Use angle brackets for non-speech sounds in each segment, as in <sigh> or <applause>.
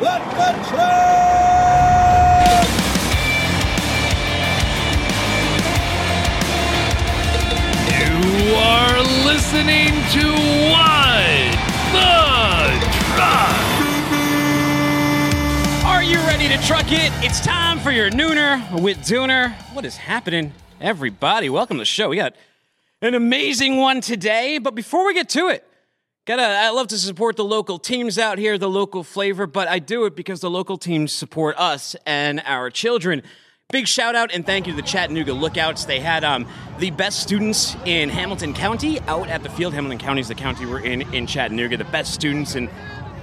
Let the track! You are listening to What the Truck. Are you ready to truck it? It's time for your nooner with Dooner. What is happening, everybody? Welcome to the show. We got an amazing one today, but before we get to it, gotta I love to support the local teams out here, the local flavor, but I do it because the local teams support us and our children. Big shout out and thank you to the Chattanooga Lookouts. They had um, the best students in Hamilton County out at the field. Hamilton County is the county we're in in Chattanooga. The best students in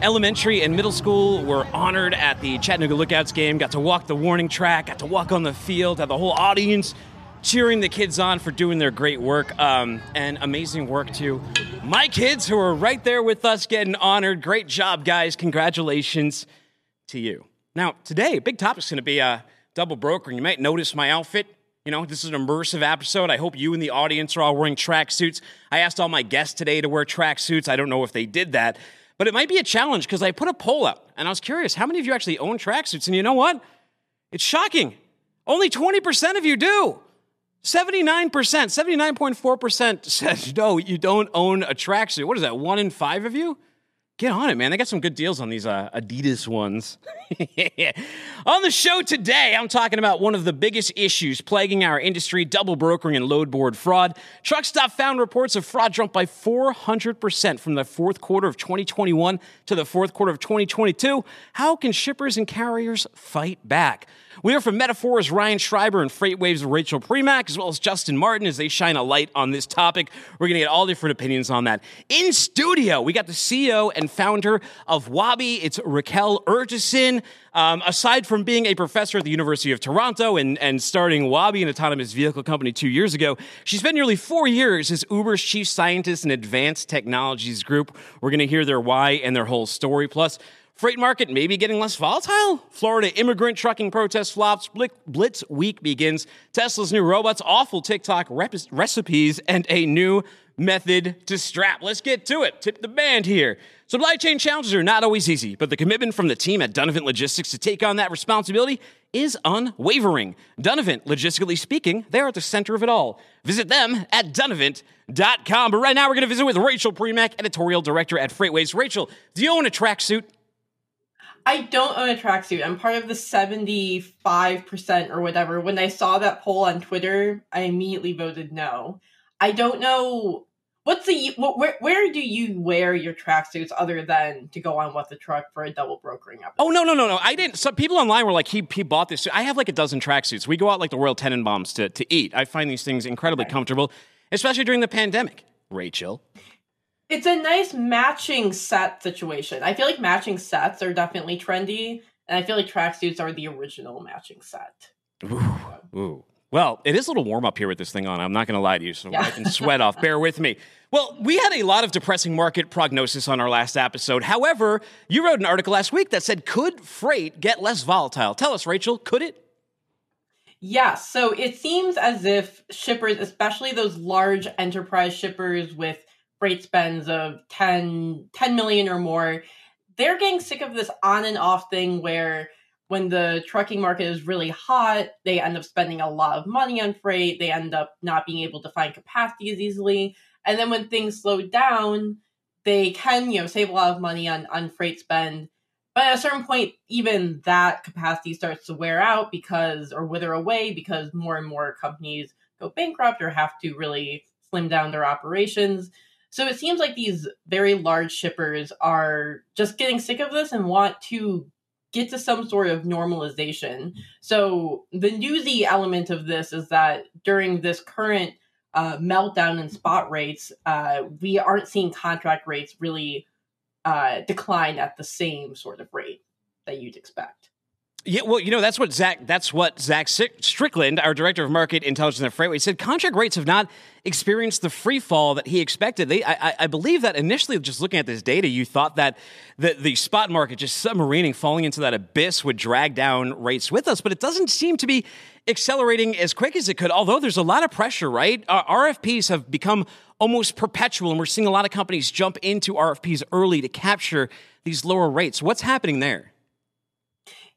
elementary and middle school were honored at the Chattanooga Lookouts game. Got to walk the warning track, got to walk on the field, had the whole audience cheering the kids on for doing their great work um, and amazing work to my kids who are right there with us getting honored. Great job, guys. Congratulations to you. Now, today, big topic's going to be uh, double broker. You might notice my outfit. You know, this is an immersive episode. I hope you and the audience are all wearing tracksuits. I asked all my guests today to wear tracksuits. I don't know if they did that, but it might be a challenge because I put a poll out and I was curious how many of you actually own tracksuits? And you know what? It's shocking. Only 20% of you do. 79%, 79.4% said no, you don't own a tracksuit. What is that, one in five of you? Get on it, man. They got some good deals on these uh, Adidas ones. <laughs> on the show today, I'm talking about one of the biggest issues plaguing our industry double brokering and load board fraud. Truckstop found reports of fraud jumped by 400% from the fourth quarter of 2021 to the fourth quarter of 2022. How can shippers and carriers fight back? We hear from Metafora's Ryan Schreiber and FreightWaves' Rachel Premack, as well as Justin Martin, as they shine a light on this topic. We're going to get all different opinions on that. In studio, we got the CEO and founder of Waabi. It's Raquel Urtasun. Um, aside from being a professor at the University of Toronto and, and starting Waabi, an autonomous vehicle company, two years ago, she spent nearly four years as Uber's chief scientist in Advanced Technologies Group. We're going to hear their why and their whole story. Plus, Freight market maybe getting less volatile? Florida immigrant trucking protest flops. Blitz week begins. Tesla's new robots, awful TikTok rep- recipes, and a new method to strap. Let's get to it. Tip the band here. Supply chain challenges are not always easy, but the commitment from the team at Dunnavant Logistics to take on that responsibility is unwavering. Dunnavant, logistically speaking, they're at the center of it all. Visit them at Dunnavant.com. But right now, we're going to visit with Rachel Premack, editorial director at FreightWaves. Rachel, do you own a tracksuit? I don't own a tracksuit. I'm part of the 75% or whatever. When I saw that poll on Twitter, I immediately voted no. I don't know what's the where, where do you wear your tracksuits other than to go on what the truck for a double brokering up? Oh no no no no! I didn't. Some people online were like, he he bought this. I have like a dozen tracksuits. We go out like the Royal Tenenbaums to to eat. I find these things incredibly okay. comfortable, especially during the pandemic. Rachel, it's a nice matching set situation. I feel like matching sets are definitely trendy, and I feel like tracksuits are the original matching set. Ooh, ooh. Well, it is a little warm up here with this thing on. I'm not going to lie to you, so yeah. I can sweat off. Bear with me. Well, we had a lot of depressing market prognosis on our last episode. However, you wrote an article last week that said, could freight get less volatile? Tell us, Rachel, could it? Yeah, so it seems as if shippers, especially those large enterprise shippers with freight spends of 10, 10 million or more, they're getting sick of this on and off thing where when the trucking market is really hot, they end up spending a lot of money on freight. They end up not being able to find capacity as easily. And then when things slow down, they can, you know, save a lot of money on, on freight spend. But at a certain point, even that capacity starts to wear out because, or wither away because more and more companies go bankrupt or have to really slim down their operations. So it seems like these very large shippers are just getting sick of this and want to get to some sort of normalization. So the newsy element of this is that during this current uh, meltdown in spot rates, uh, we aren't seeing contract rates really uh, decline at the same sort of rate that you'd expect. Yeah, well, you know that's what Zach. That's what Zach Strickland, our director of market intelligence at Freightway, said. Contract rates have not experienced the free fall that he expected. They, I, I, believe that initially, just looking at this data, you thought that the, the spot market just submarining, falling into that abyss, would drag down rates with us, but it doesn't seem to be accelerating as quick as it could. Although there's a lot of pressure, right? Uh, RFPs have become almost perpetual, and we're seeing a lot of companies jump into RFPs early to capture these lower rates. What's happening there?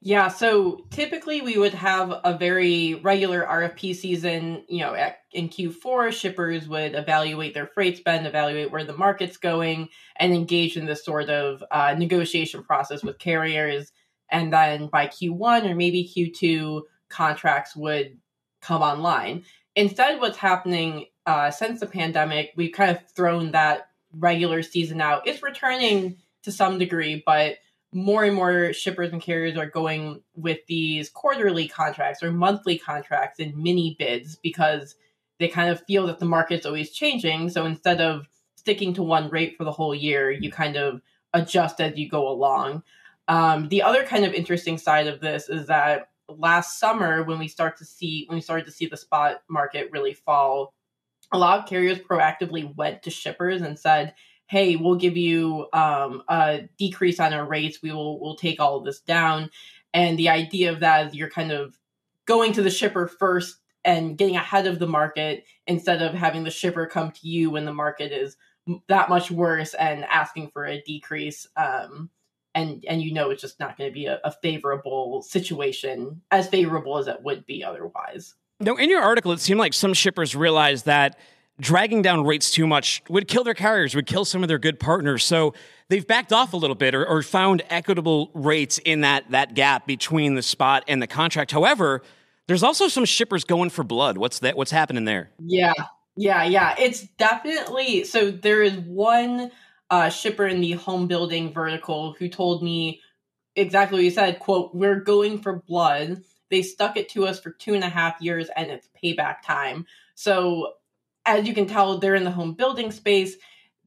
Yeah, so typically we would have a very regular RFP season. You know, at, in Q4, shippers would evaluate their freight spend, evaluate where the market's going, and engage in this sort of uh, negotiation process with carriers. And then by Q1 or maybe Q2, contracts would come online. Instead, what's happening uh, since the pandemic, we've kind of thrown that regular season out. It's returning to some degree, but more and more shippers and carriers are going with these quarterly contracts or monthly contracts and mini bids because they kind of feel that the market's always changing. So instead of sticking to one rate for the whole year, you kind of adjust as you go along. Um, the other kind of interesting side of this is that last summer, when we start to see when we started to see the spot market really fall, a lot of carriers proactively went to shippers and said, hey, we'll give you um, a decrease on our rates. We will we'll take all of this down. And the idea of that is you're kind of going to the shipper first and getting ahead of the market instead of having the shipper come to you when the market is that much worse and asking for a decrease. Um, and and you know it's just not going to be a, a favorable situation as favorable as it would be otherwise. Now, in your article, it seemed like some shippers realized that dragging down rates too much would kill their carriers, would kill some of their good partners. So they've backed off a little bit or, or, found equitable rates in that, that gap between the spot and the contract. However, there's also some shippers going for blood. What's that? What's happening there? Yeah, yeah, yeah. It's definitely so. There is one uh, shipper in the home building vertical who told me exactly what you said. "Quote: We're going for blood." They stuck it to us for two and a half years, and it's payback time. So as you can tell, they're in the home building space.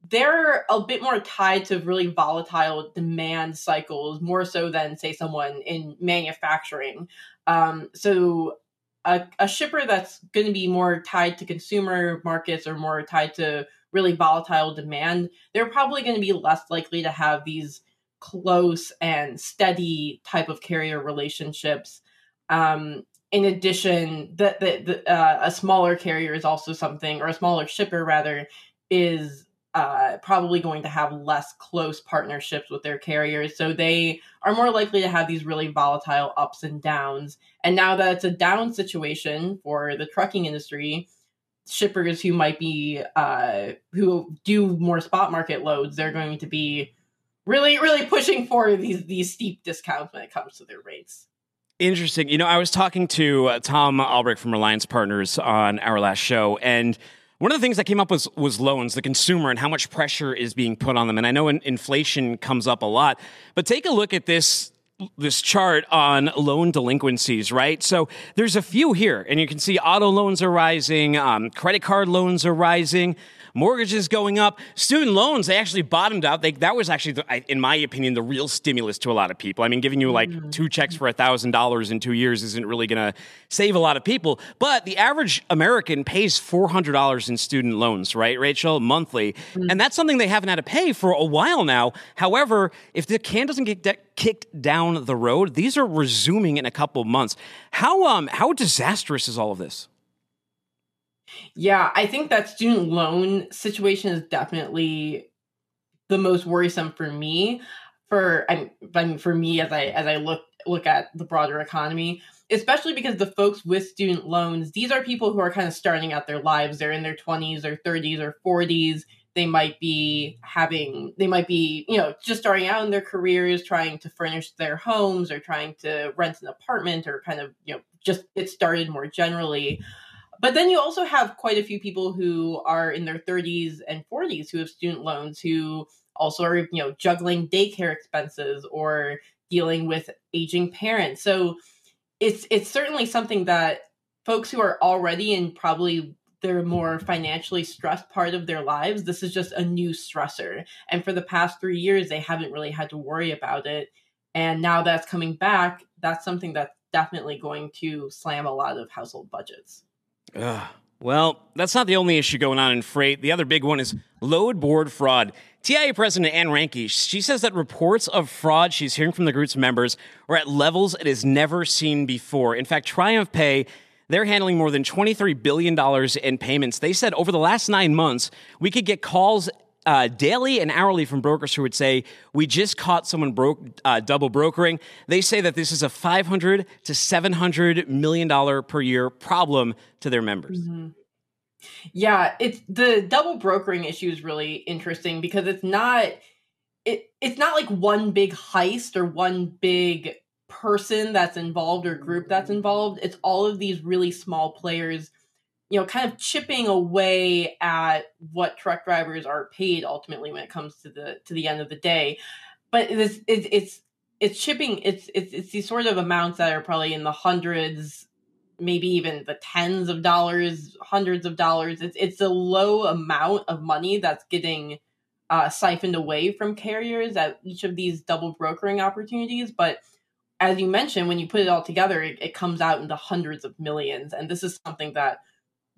They're a bit more tied to really volatile demand cycles, more so than, say, someone in manufacturing. Um, so, a, a shipper that's going to be more tied to consumer markets or more tied to really volatile demand, they're probably going to be less likely to have these close and steady type of carrier relationships. Um, in addition, that the, uh, a smaller carrier is also something, or a smaller shipper rather, is uh, probably going to have less close partnerships with their carriers. So they are more likely to have these really volatile ups and downs. And now that it's a down situation for the trucking industry, shippers who might be uh, who do more spot market loads, they're going to be really, really pushing for these these steep discounts when it comes to their rates. Interesting. You know, I was talking to uh, Tom Albrecht from Reliance Partners on our last show, and one of the things that came up was was loans, the consumer, and how much pressure is being put on them. And I know in, inflation comes up a lot, but take a look at this this chart on loan delinquencies, right? So there's a few here, and you can see auto loans are rising, um, credit card loans are rising mortgages going up, student loans, they actually bottomed out. They, that was actually, the, in my opinion, the real stimulus to a lot of people. I mean, giving you like mm-hmm. two checks for $1,000 in two years isn't really going to save a lot of people. But the average American pays $400 in student loans, right, Rachel, monthly. Mm-hmm. And that's something they haven't had to pay for a while now. However, if the can doesn't get de- kicked down the road, these are resuming in a couple months. How, um, how disastrous is all of this? Yeah, I think that student loan situation is definitely the most worrisome for me. For I mean, for me as I as I look look at the broader economy, especially because the folks with student loans, these are people who are kind of starting out their lives. They're in their twenties or thirties or forties. They might be having, they might be, you know, just starting out in their careers, trying to furnish their homes or trying to rent an apartment or kind of, you know, just get started more generally. But then you also have quite a few people who are in their 30s and 40s who have student loans who also are, you know, juggling daycare expenses or dealing with aging parents. So it's it's certainly something that folks who are already in probably their more financially stressed part of their lives, this is just a new stressor. And for the past three years, they haven't really had to worry about it. And now that's coming back, that's something that's definitely going to slam a lot of household budgets. Ugh. Well, that's not the only issue going on in freight. The other big one is load board fraud. TIA President Anne Reinke, she says that reports of fraud she's hearing from the group's members are at levels it has never seen before. In fact, TriumphPay, they're handling more than $23 billion in payments. They said over the last nine months, we could get calls uh, daily and hourly from brokers who would say we just caught someone broke uh, double brokering. They say that this is a 500 to 700 million dollar per year problem to their members. Mm-hmm. Yeah, it's the double brokering issue is really interesting because it's not it it's not like one big heist or one big person that's involved or group that's involved. It's all of these really small players, you know, kind of chipping away at what truck drivers are paid ultimately when it comes to the to the end of the day. But it's it's it's it's chipping it's it's it's these sort of amounts that are probably in the hundreds maybe even the tens of dollars, hundreds of dollars. It's it's a low amount of money that's getting uh, siphoned away from carriers at each of these double brokering opportunities. But as you mentioned, when you put it all together, it, it comes out into hundreds of millions, and this is something that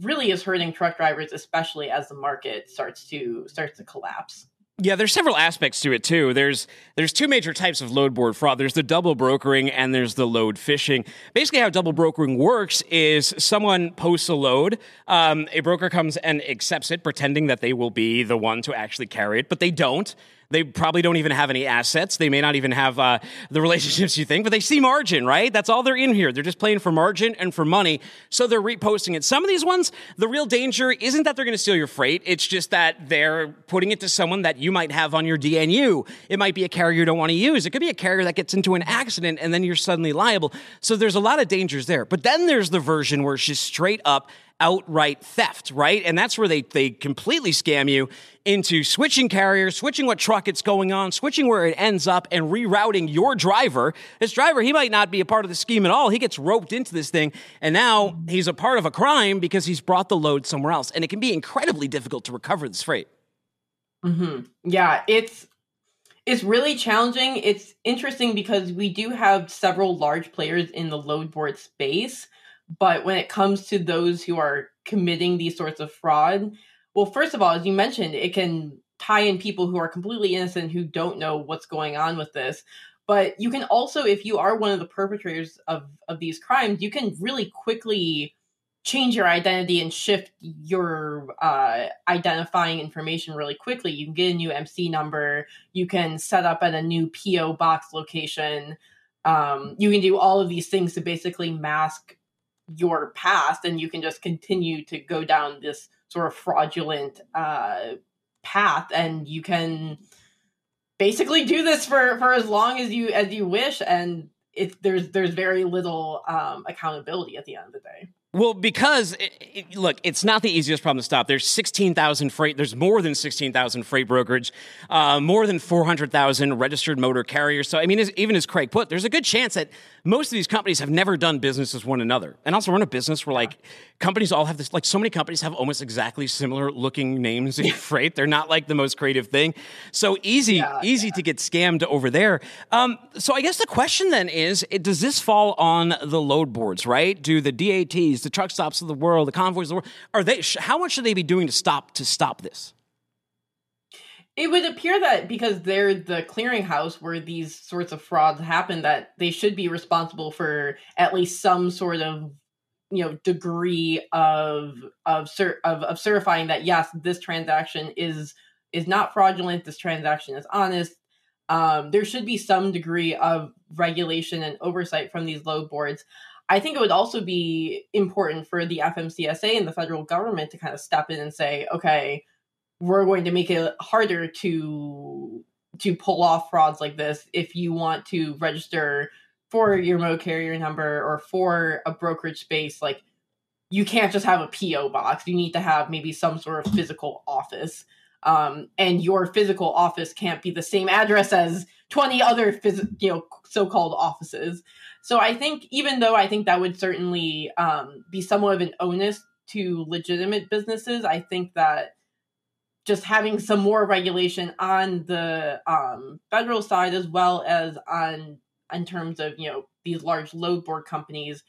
really is hurting truck drivers, especially as the market starts to starts to collapse. Yeah, there's several aspects to it too. There's there's two major types of load board fraud. There's the double brokering and there's the load fishing. Basically, how double brokering works is someone posts a load, um, a broker comes and accepts it, pretending that they will be the one to actually carry it, but they don't. They probably don't even have any assets. They may not even have uh, the relationships you think, but they see margin, right? That's all they're in here. They're just playing for margin and for money. So they're reposting it. Some of these ones, the real danger isn't that they're going to steal your freight. It's just that they're putting it to someone that you might have on your DNU. It might be a carrier you don't want to use. It could be a carrier that gets into an accident and then you're suddenly liable. So there's a lot of dangers there. But then there's the version where it's just straight up outright theft, right? And that's where they, they completely scam you into switching carriers, switching what truck it's going on, switching where it ends up, and rerouting your driver. This driver, he might not be a part of the scheme at all. He gets roped into this thing, and now he's a part of a crime because he's brought the load somewhere else. And it can be incredibly difficult to recover this freight. Mm-hmm. Yeah, it's it's really challenging. It's interesting because we do have several large players in the load board space but when it comes to those who are committing these sorts of fraud, well, first of all, as you mentioned, it can tie in people who are completely innocent who don't know what's going on with this. But you can also, if you are one of the perpetrators of, of these crimes, you can really quickly change your identity and shift your uh, identifying information really quickly. You can get a new MC number. You can set up at a new PO box location. Um, you can do all of these things to basically mask your past and you can just continue to go down this sort of fraudulent uh, path and you can basically do this for for as long as you as you wish and it there's there's very little um, accountability at the end of the day well, because it, it, look, it's not the easiest problem to stop. There's 16,000 freight. There's more than 16,000 freight brokerage, uh, more than 400,000 registered motor carriers. So, I mean, as, even as Craig put, there's a good chance that most of these companies have never done business with one another. And also, run a business where like companies all have this. Like, so many companies have almost exactly similar looking names in freight. <laughs> They're not like the most creative thing. So easy, yeah, easy yeah. to get scammed over there. Um, so, I guess the question then is, does this fall on the load boards? Right? Do the DATs the Truckstops of the world, the convoys of the world, are they? How much should they be doing to stop to stop this? It would appear that because they're the clearinghouse where these sorts of frauds happen, that they should be responsible for at least some sort of you know degree of of of, of certifying that yes, this transaction is is not fraudulent. This transaction is honest. Um, there should be some degree of regulation and oversight from these load boards. I think it would also be important for the FMCSA and the federal government to kind of step in and say, okay, we're going to make it harder to to pull off frauds like this if you want to register for your mode carrier number or for a brokerage space like you can't just have a PO box. You need to have maybe some sort of physical office. Um, and your physical office can't be the same address as 20 other phys- you know so-called offices. So I think, even though I think that would certainly um, be somewhat of an onus to legitimate businesses, I think that just having some more regulation on the um, federal side as well as on in terms of you know these large load board companies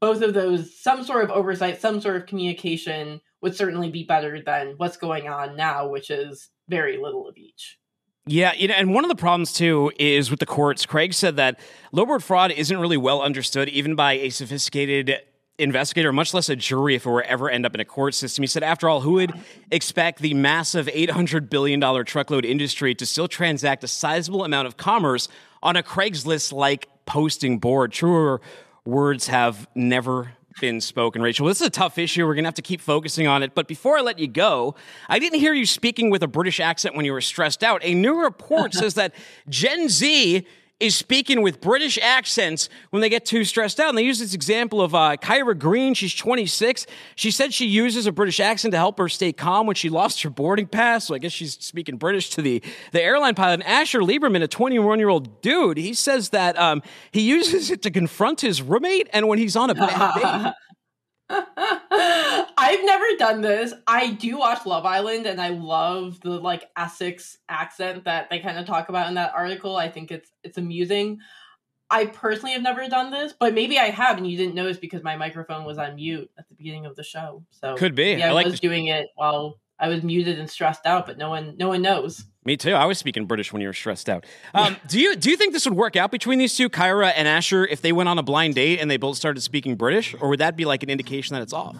both of those some sort of oversight some sort of communication would certainly be better than what's going on now which is very little of each yeah, you know, and one of the problems too is with the courts. Craig said that load board fraud isn't really well understood even by a sophisticated investigator, much less a jury if it were ever end up in a court system. He said, after all, who would expect the massive $800 billion truckload industry to still transact a sizable amount of commerce on a Craigslist like posting board? Truer words have never been spoken, Rachel. This is a tough issue. We're going to have to keep focusing on it. But before I let you go, I didn't hear you speaking with a British accent when you were stressed out. A new report <laughs> says that Gen Z is speaking with British accents when they get too stressed out. And they use this example of uh, Kyra Green. She's 26. She said she uses a British accent to help her stay calm when she <laughs> lost her boarding pass. So I guess she's speaking British to the, the airline pilot. And Asher Lieberman, a 21 year old dude, he says that um, he <laughs> uses it to confront his roommate and when he's on a bad date. <laughs> <laughs> I've never done this. I do watch Love Island and I love the like Essex accent that they kind of talk about in that article. I think it's it's amusing. I personally have never done this, but maybe I have and you didn't notice because my microphone was on mute at the beginning of the show. So Could be. Yeah, I, I like was the- doing it while I was muted and stressed out, but no one no one knows. Me too. I was speaking British when you were stressed out. Um, do you do you think this would work out between these two, Kyra and Asher, if they went on a blind date and they both started speaking British, or would that be like an indication that it's off?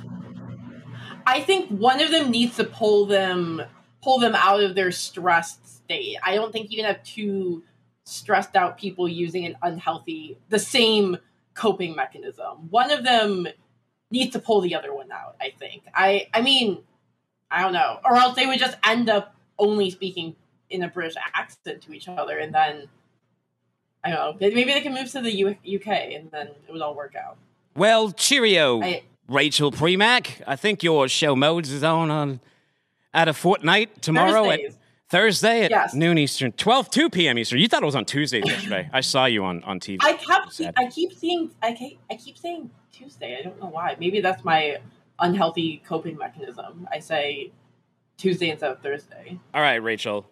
I think one of them needs to pull them pull them out of their stressed state. I don't think you can have two stressed out people using an unhealthy the same coping mechanism. One of them needs to pull the other one out, I think. I I mean, I don't know. Or else they would just end up only speaking in a British accent to each other and then I don't know. Maybe they can move to the U- UK and then it would all work out. Well, cheerio, I- Rachel Premack. I think your show modes is on on at a fortnight tomorrow Thursdays. at Thursday at Yes. noon Eastern, 12, 2 p.m. Eastern. You thought it was on Tuesdays yesterday. I saw you on, on TV. I kept. I keep seeing I keep, I keep saying Tuesday. I don't know why. Maybe that's my unhealthy coping mechanism. I say Tuesday instead of Thursday. All right, Rachel.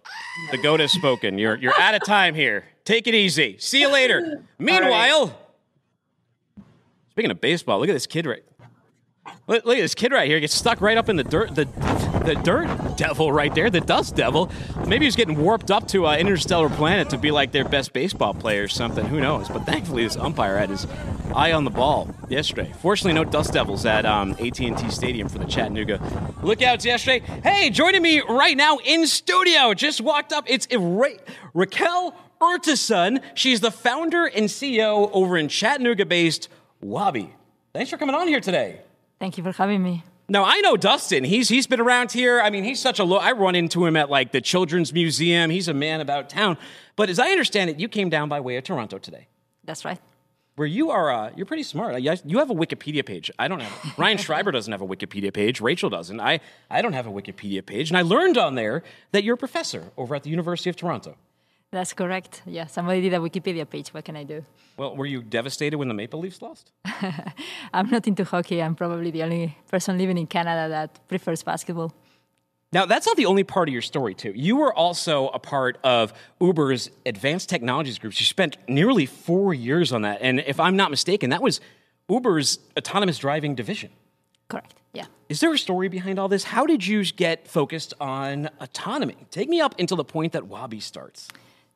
The goat has spoken. You're you're out of time here. Take it easy. See you later. <laughs> Meanwhile, speaking of baseball, look at this kid right. Look, look at this kid right here. Gets stuck right up in the dirt. The the dirt devil right there. The dust devil. Maybe he's getting warped up to an interstellar planet to be like their best baseball player or something. Who knows? But thankfully, this umpire had his eye on the ball yesterday. Fortunately, no dust devils at um, AT&T Stadium for the Chattanooga Lookouts yesterday. Hey, joining me right now in studio, just walked up. It's Ra- Raquel Urtasun. She's the founder and CEO over in Chattanooga-based Waabi. Thanks for coming on here today. Thank you for having me. Now I know Dustin. He's he's been around here. I mean, he's such a low. I run into him at like the Children's Museum. He's a man about town. But as I understand it, you came down by way of Toronto today, That's right. where you are. Uh, you're pretty smart. You you have a Wikipedia page. I don't have. <laughs> Ryan Schreiber doesn't have a Wikipedia page. Rachel doesn't. I I don't have a Wikipedia page. And I learned on there that you're a professor over at the University of Toronto. That's correct. Yeah, somebody did a Wikipedia page. What can I do? Well, were you devastated when the Maple Leafs lost? <laughs> I'm not into hockey. I'm probably the only person living in Canada that prefers basketball. Now, that's not the only part of your story, too. You were also a part of Uber's advanced technologies group. You spent nearly four years on that. And if I'm not mistaken, that was Uber's autonomous driving division. Correct. Yeah. Is there a story behind all this? How did you get focused on autonomy? Take me up until the point that Waabi starts.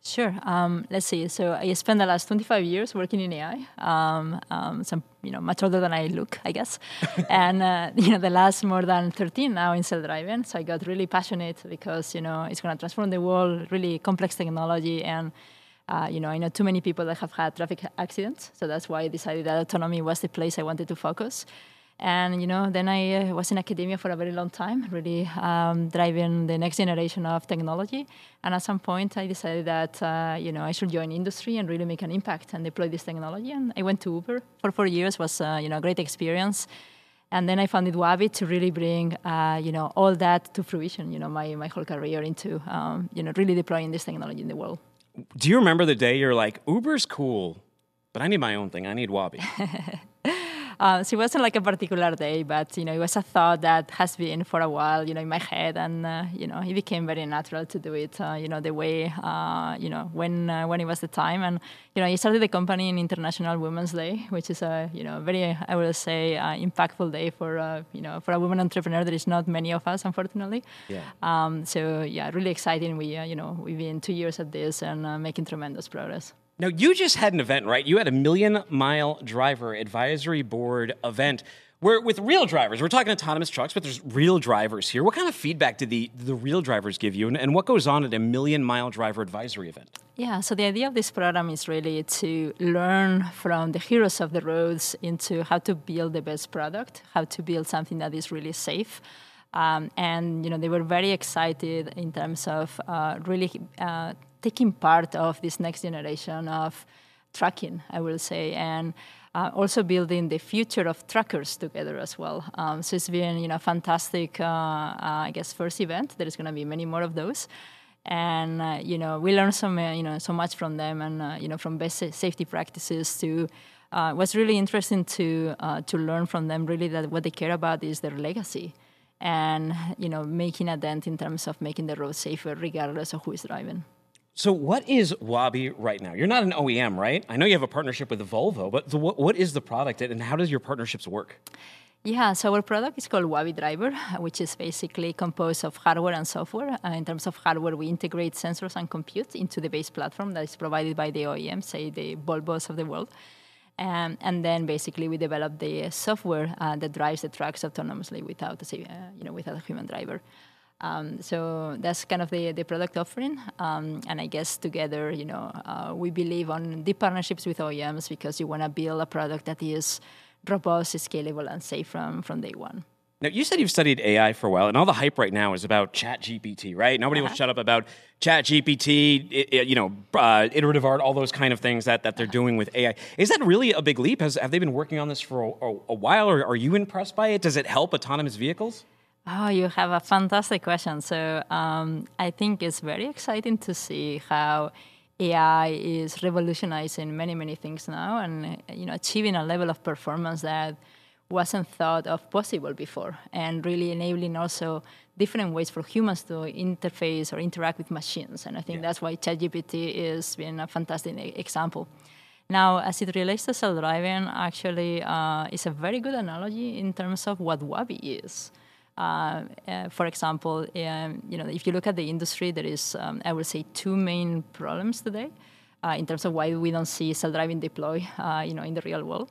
Sure. Um, let's see. So I spent the last 25 years working in AI. Um, um, some, you know, much older than I look, I guess. <laughs> and uh, you know, the last more than 13 now in self-driving. So I got really passionate because you know it's going to transform the world. Really complex technology, and uh, you know, I know too many people that have had traffic accidents. So that's why I decided that autonomy was the place I wanted to focus. And you know, then I uh, was in academia for a very long time, really um, driving the next generation of technology. And at some point, I decided that uh, you know I should join industry and really make an impact and deploy this technology. And I went to Uber for four years. was uh, you know a great experience. And then I founded Waabi to really bring uh, you know all that to fruition. You know, my my whole career into um, you know really deploying this technology in the world. Do you remember the day you're like, Uber's cool, but I need my own thing. I need Waabi. <laughs> Uh, so it wasn't like a particular day, but you know, it was a thought that has been for a while, you know, in my head, and uh, you know, it became very natural to do it. Uh, you know, the way, uh, you know, when uh, when it was the time, and you know, I started the company in International Women's Day, which is a you know very, I would say, uh, impactful day for uh, you know for a woman entrepreneur. There is not many of us, unfortunately. Yeah. Um, so yeah, really exciting. We uh, you know we've been two years at this and uh, making tremendous progress. Now, you just had an event, right? You had a million mile driver advisory board event where with real drivers. We're talking autonomous trucks, but there's real drivers here. What kind of feedback did the, the real drivers give you, and, and what goes on at a million mile driver advisory event? Yeah, so the idea of this program is really to learn from the heroes of the roads into how to build the best product, how to build something that is really safe. Um, and you know they were very excited in terms of uh, really uh, taking part of this next generation of trucking, I will say, and uh, also building the future of truckers together as well. Um, so it's been you know fantastic, uh, uh, I guess, first event. There is going to be many more of those. And uh, you know we learned some you know so much from them, and you know from best safety practices to uh, what's really interesting to uh, to learn from them. Really, that what they care about is their legacy, and you know making a dent in terms of making the road safer, regardless of who is driving. So, what is Waabi right now? You're not an OEM, right? I know you have a partnership with Volvo, but the, what, what is the product and how does your partnerships work? Yeah, so our product is called Waabi Driver, which is basically composed of hardware and software. Uh, in terms of hardware, we integrate sensors and compute into the base platform that is provided by the OEM, say the Volvos of the world. Um, and then basically we develop the software uh, that drives the trucks autonomously without uh, you know, without a human driver. Um, so that's kind of the, the product offering. Um, and I guess together, you know, uh, we believe on deep partnerships with OEMs because you want to build a product that is robust, scalable, and safe from, from day one. Now, you said you've studied AI for a while, and all the hype right now is about ChatGPT, right? Nobody uh-huh. will shut up about ChatGPT, you know, uh, iterative art, all those kind of things that, that they're uh-huh. doing with AI. Is that really a big leap? Has, have they been working on this for a, a, a while, or are you impressed by it? Does it help autonomous vehicles? Oh, you have a fantastic question. So um, I think it's very exciting to see how AI is revolutionizing many, many things now, and you know, achieving a level of performance that wasn't thought of possible before, and really enabling also different ways for humans to interface or interact with machines. And I think yeah. that's why ChatGPT is been a fantastic example. Now, as it relates to self-driving, actually, uh, it's a very good analogy in terms of what Waabi is. Uh, uh, for example, um, you know, if you look at the industry, there is, um, I would say, two main problems today uh, in terms of why we don't see self-driving deploy, uh, you know, in the real world.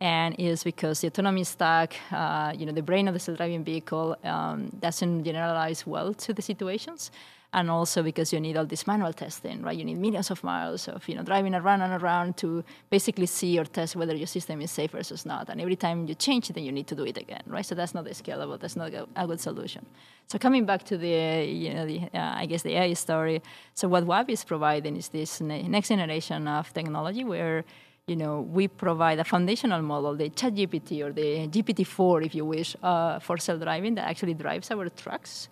And is because the autonomy stack, uh, you know, the brain of the self-driving vehicle um, doesn't generalize well to the situations and also because you need all this manual testing, right? You need millions of miles of you know driving around and around to basically see or test whether your system is safe versus not. And every time you change it, then you need to do it again, right? So that's not scalable. That's not a good solution. So coming back to the you know the uh, I guess the AI story. So what Waabi is providing is this next generation of technology where you know, we provide a foundational model, the ChatGPT or the GPT-4, if you wish, uh, for self-driving that actually drives our trucks.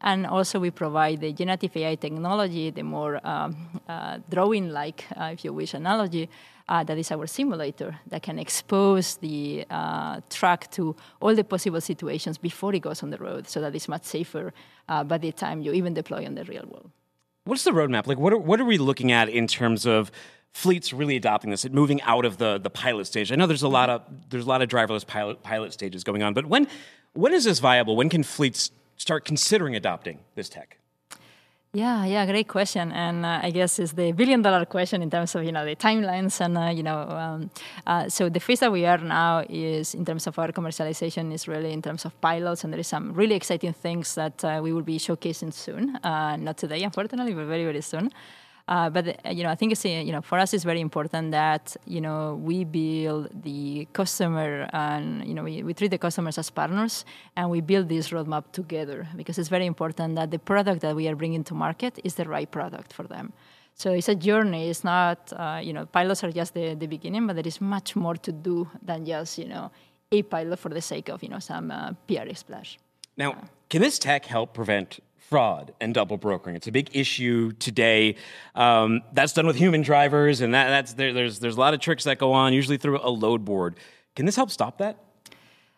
And also, we provide the generative AI technology, the more um, uh, drawing like, uh, if you wish, analogy. Uh, that is our simulator that can expose the uh, truck to all the possible situations before it goes on the road so that it's much safer uh, by the time you even deploy on the real world. What's the roadmap? Like, what are, what are we looking at in terms of fleets really adopting this and moving out of the, the pilot stage? I know there's a lot of there's a lot of driverless pilot pilot stages going on, but when when is this viable? When can fleets start considering adopting this tech? Yeah, yeah, great question, and uh, I guess it's the billion-dollar question in terms of you know the timelines and uh, you know. Um, uh, so the phase that we are now is in terms of our commercialization is really in terms of pilots, and there is some really exciting things that uh, we will be showcasing soon. Uh, not today, unfortunately, but very very soon. Uh, but uh, you know, I think it's you know for us it's very important that you know we build the customer and you know we, we treat the customers as partners and we build this roadmap together because it's very important that the product that we are bringing to market is the right product for them. So it's a journey. It's not uh, you know pilots are just the, the beginning, but there is much more to do than just you know a pilot for the sake of you know some uh, PR splash. Now, can this tech help prevent fraud and double brokering. It's a big issue today. Um, that's done with human drivers, and that, that's there, there's there's a lot of tricks that go on, usually through a load board. Can this help stop that?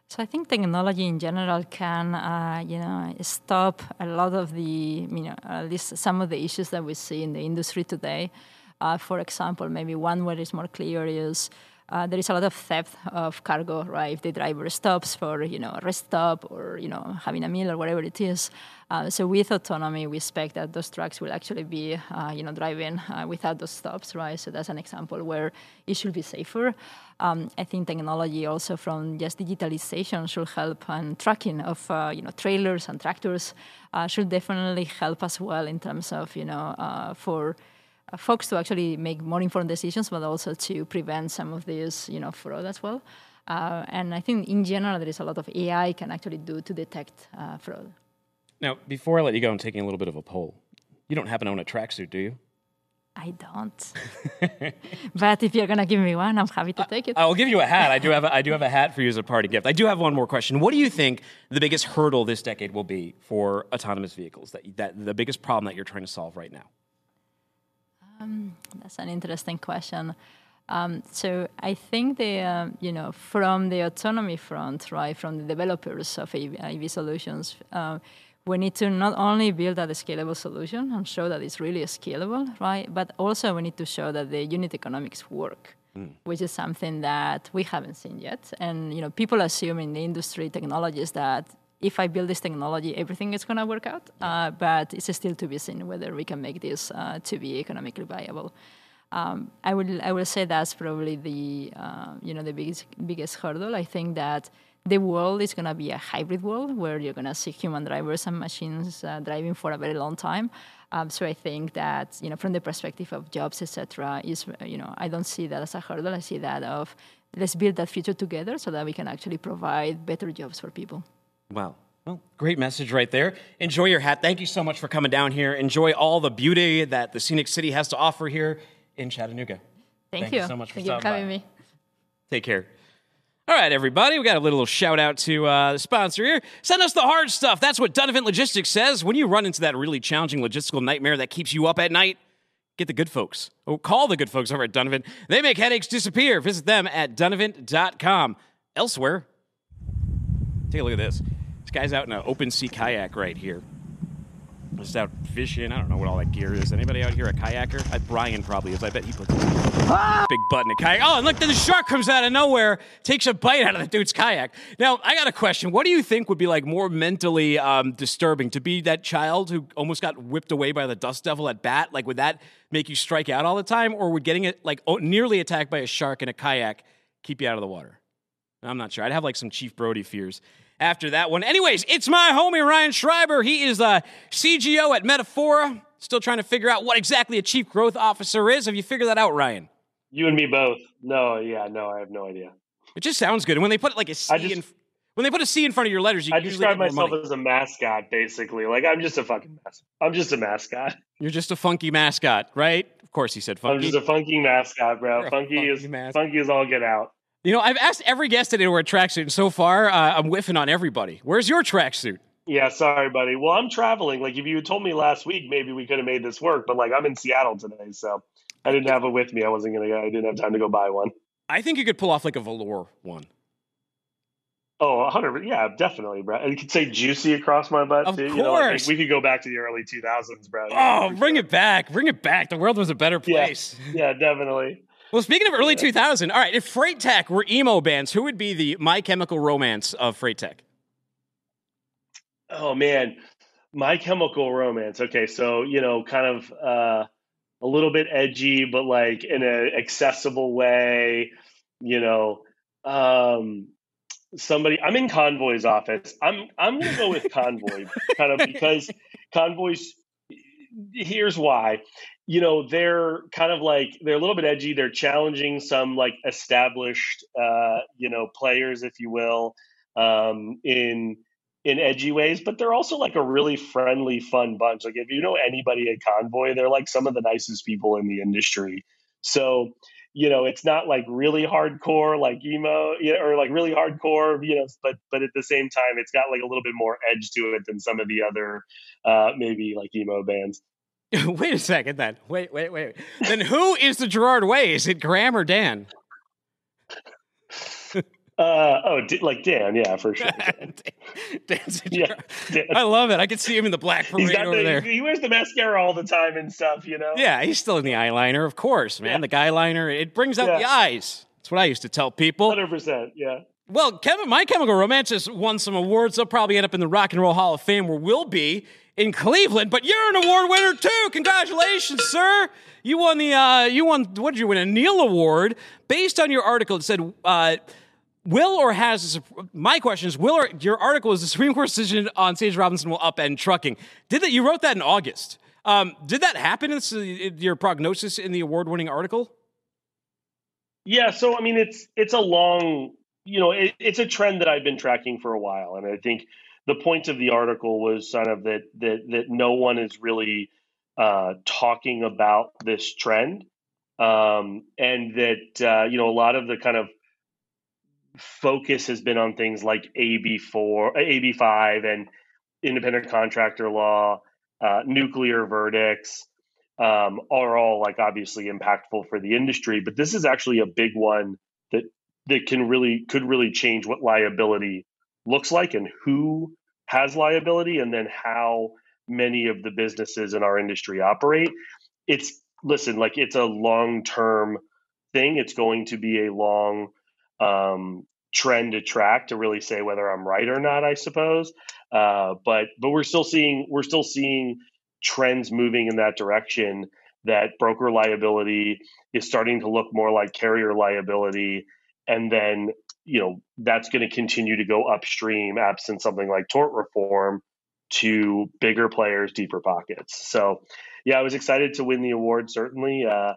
So I think technology in general can, uh, you know, stop a lot of the, you know, at least some of the issues that we see in the industry today. Uh, for example, maybe one where it's more clear is uh, there is a lot of theft of cargo, right? If the driver stops for, you know, a rest stop or, you know, having a meal or whatever it is. Uh, so with autonomy, we expect that those trucks will actually be, uh, you know, driving uh, without those stops, right? So that's an example where it should be safer. Um, I think technology also from just digitalization should help and tracking of, uh, you know, trailers and tractors uh, should definitely help as well in terms of, you know, for folks to actually make more informed decisions, but also to prevent some of this, you know, fraud as well. Uh, and I think in general, there is a lot of AI can actually do to detect uh, fraud. Now, before I let you go, I'm taking a little bit of a poll. You don't happen to own a tracksuit, do you? I don't. <laughs> but if you're gonna give me one, I'm happy to take it. I'll give you a hat. I do have a, I do have a hat for you as a party gift. I do have one more question. What do you think the biggest hurdle this decade will be for autonomous vehicles? That that the biggest problem that you're trying to solve right now? Um, that's an interesting question. Um, so I think the uh, you know from the autonomy front, right, from the developers of AV solutions, uh, we need to not only build a scalable solution and show that it's really scalable, right, but also we need to show that the unit economics work. Mm. Which is something that we haven't seen yet, and you know, people assume in the industry technologies that if I build this technology, everything is going to work out. Uh, but it's still to be seen whether we can make this uh, to be economically viable. Um, I will I will say that's probably the uh, you know the biggest biggest hurdle. I think that the world is going to be a hybrid world where you're going to see human drivers and machines uh, driving for a very long time. Um, so I think that you know from the perspective of jobs, etc., is you know I don't see that as a hurdle. I see that of let's build that future together so that we can actually provide better jobs for people. Wow. Well, great message right there. Enjoy your hat. Thank you so much for coming down here. Enjoy all the beauty that the Scenic City has to offer here in Chattanooga. Thank, Thank you. you. so much for, Thank you for having by. me. Take care. All right, everybody, we got a little shout out to uh, the sponsor here. Send us the hard stuff. That's what Dunnavant Logistics says. When you run into that really challenging logistical nightmare that keeps you up at night, get the good folks. Oh, call the good folks over at Dunnavant. They make headaches disappear. Visit them at dunnavant.com. Elsewhere, take a look at this. This guy's out in an open sea kayak right here. Just out fishing. I don't know what all that gear is. Anybody out here a kayaker? I, Brian probably is. I bet he puts a big butt in a kayak. Oh, and look, the shark comes out of nowhere, takes a bite out of the dude's kayak. Now, I got a question. What do you think would be like more mentally um, disturbing to be that child who almost got whipped away by the dust devil at bat? Like, would that make you strike out all the time, or would getting it like oh, nearly attacked by a shark in a kayak keep you out of the water? I'm not sure. I'd have like some Chief Brody fears after that one. Anyways, it's my homie Ryan Schreiber. He is a CGO at Metafora. Still trying to figure out what exactly a chief growth officer is. Have you figured that out, Ryan? You and me both. No, yeah, no, I have no idea. It just sounds good. And when they put like a C just, in, when they put a C in front of your letters, you I describe myself as a mascot, basically. Like I'm just a fucking mascot. I'm just a mascot. You're just a funky mascot, right? Of course, he said funky. I'm just a funky mascot, bro. Funky, funky is mascot. funky is all get out. You know, I've asked every guest today to wear a tracksuit, and so far, uh, I'm whiffing on everybody. Where's your tracksuit? Yeah, sorry, buddy. Well, I'm traveling. Like, if you had told me last week, maybe we could have made this work. But like, I'm in Seattle today, so I didn't have it with me. I wasn't gonna. I didn't have time to go buy one. I think you could pull off like a velour one. Oh, 100. Yeah, definitely, bro. And you could say juicy across my butt, of too. Course. You know, like, we could go back to the early 2000s, bro. Oh, bring sure. it back. Bring it back. The world was a better place. Yeah, <laughs> yeah definitely. Well, speaking of early yeah. 2000, all right, if Freight Tech were emo bands, who would be the My Chemical Romance of Freight Tech? Oh, man. My Chemical Romance. Okay, so, you know, kind of uh, a little bit edgy, but like in an accessible way, you know. Um, somebody i'm in convoy's office i'm i'm gonna go with convoy kind of because <laughs> convoy's here's why you know they're kind of like they're a little bit edgy. They're challenging some like established uh you know players if you will um in in edgy ways but they're also like a really friendly fun bunch. Like if you know anybody at convoy they're like some of the nicest people in the industry. So you know it's not like really hardcore like emo you know, or like really hardcore you know but but at the same time it's got like a little bit more edge to it than some of the other uh maybe like emo bands <laughs> wait a second then wait wait wait then who is the gerard way is it graham or dan <laughs> Uh, oh, D- like Dan, yeah, for sure. <laughs> Dan's yeah, Dan. I love it. I can see him in the black parade over the, there. He wears the mascara all the time and stuff, you know. Yeah, he's still in the eyeliner, of course, man. Yeah. The guy liner, it brings out yeah. the eyes. That's what I used to tell people. Hundred percent, yeah. Well, Kevin, My Chemical Romance has won some awards. They'll probably end up in the Rock and Roll Hall of Fame, where we'll be in Cleveland. But you're an award winner too. Congratulations, sir! You won the uh, you won what did you win? A Neal Award based on your article. It said. Uh, Will or has my question is will or your article is the Supreme Court decision on Sage Robinson will upend trucking. Did that you wrote that in August? Um, did that happen in, your prognosis in the award winning article? Yeah, so I mean, it's it's a long, you know, it, it's a trend that I've been tracking for a while, and I think the point of the article was kind of that that that no one is really uh, talking about this trend, um, and that uh, you know a lot of the kind of focus has been on things like AB four, AB five, and independent contractor law, uh, nuclear verdicts um, are all like obviously impactful for the industry, but this is actually a big one that that can really could really change what liability looks like and who has liability, and then how many of the businesses in our industry operate. It's listen, like it's a long term thing. It's going to be a long um, trend to track to really say whether I'm right or not. I suppose, uh, but but we're still seeing we're still seeing trends moving in that direction that broker liability is starting to look more like carrier liability and then you know that's going to continue to go upstream absent something like tort reform to bigger players deeper pockets so yeah i was excited to win the award certainly uh,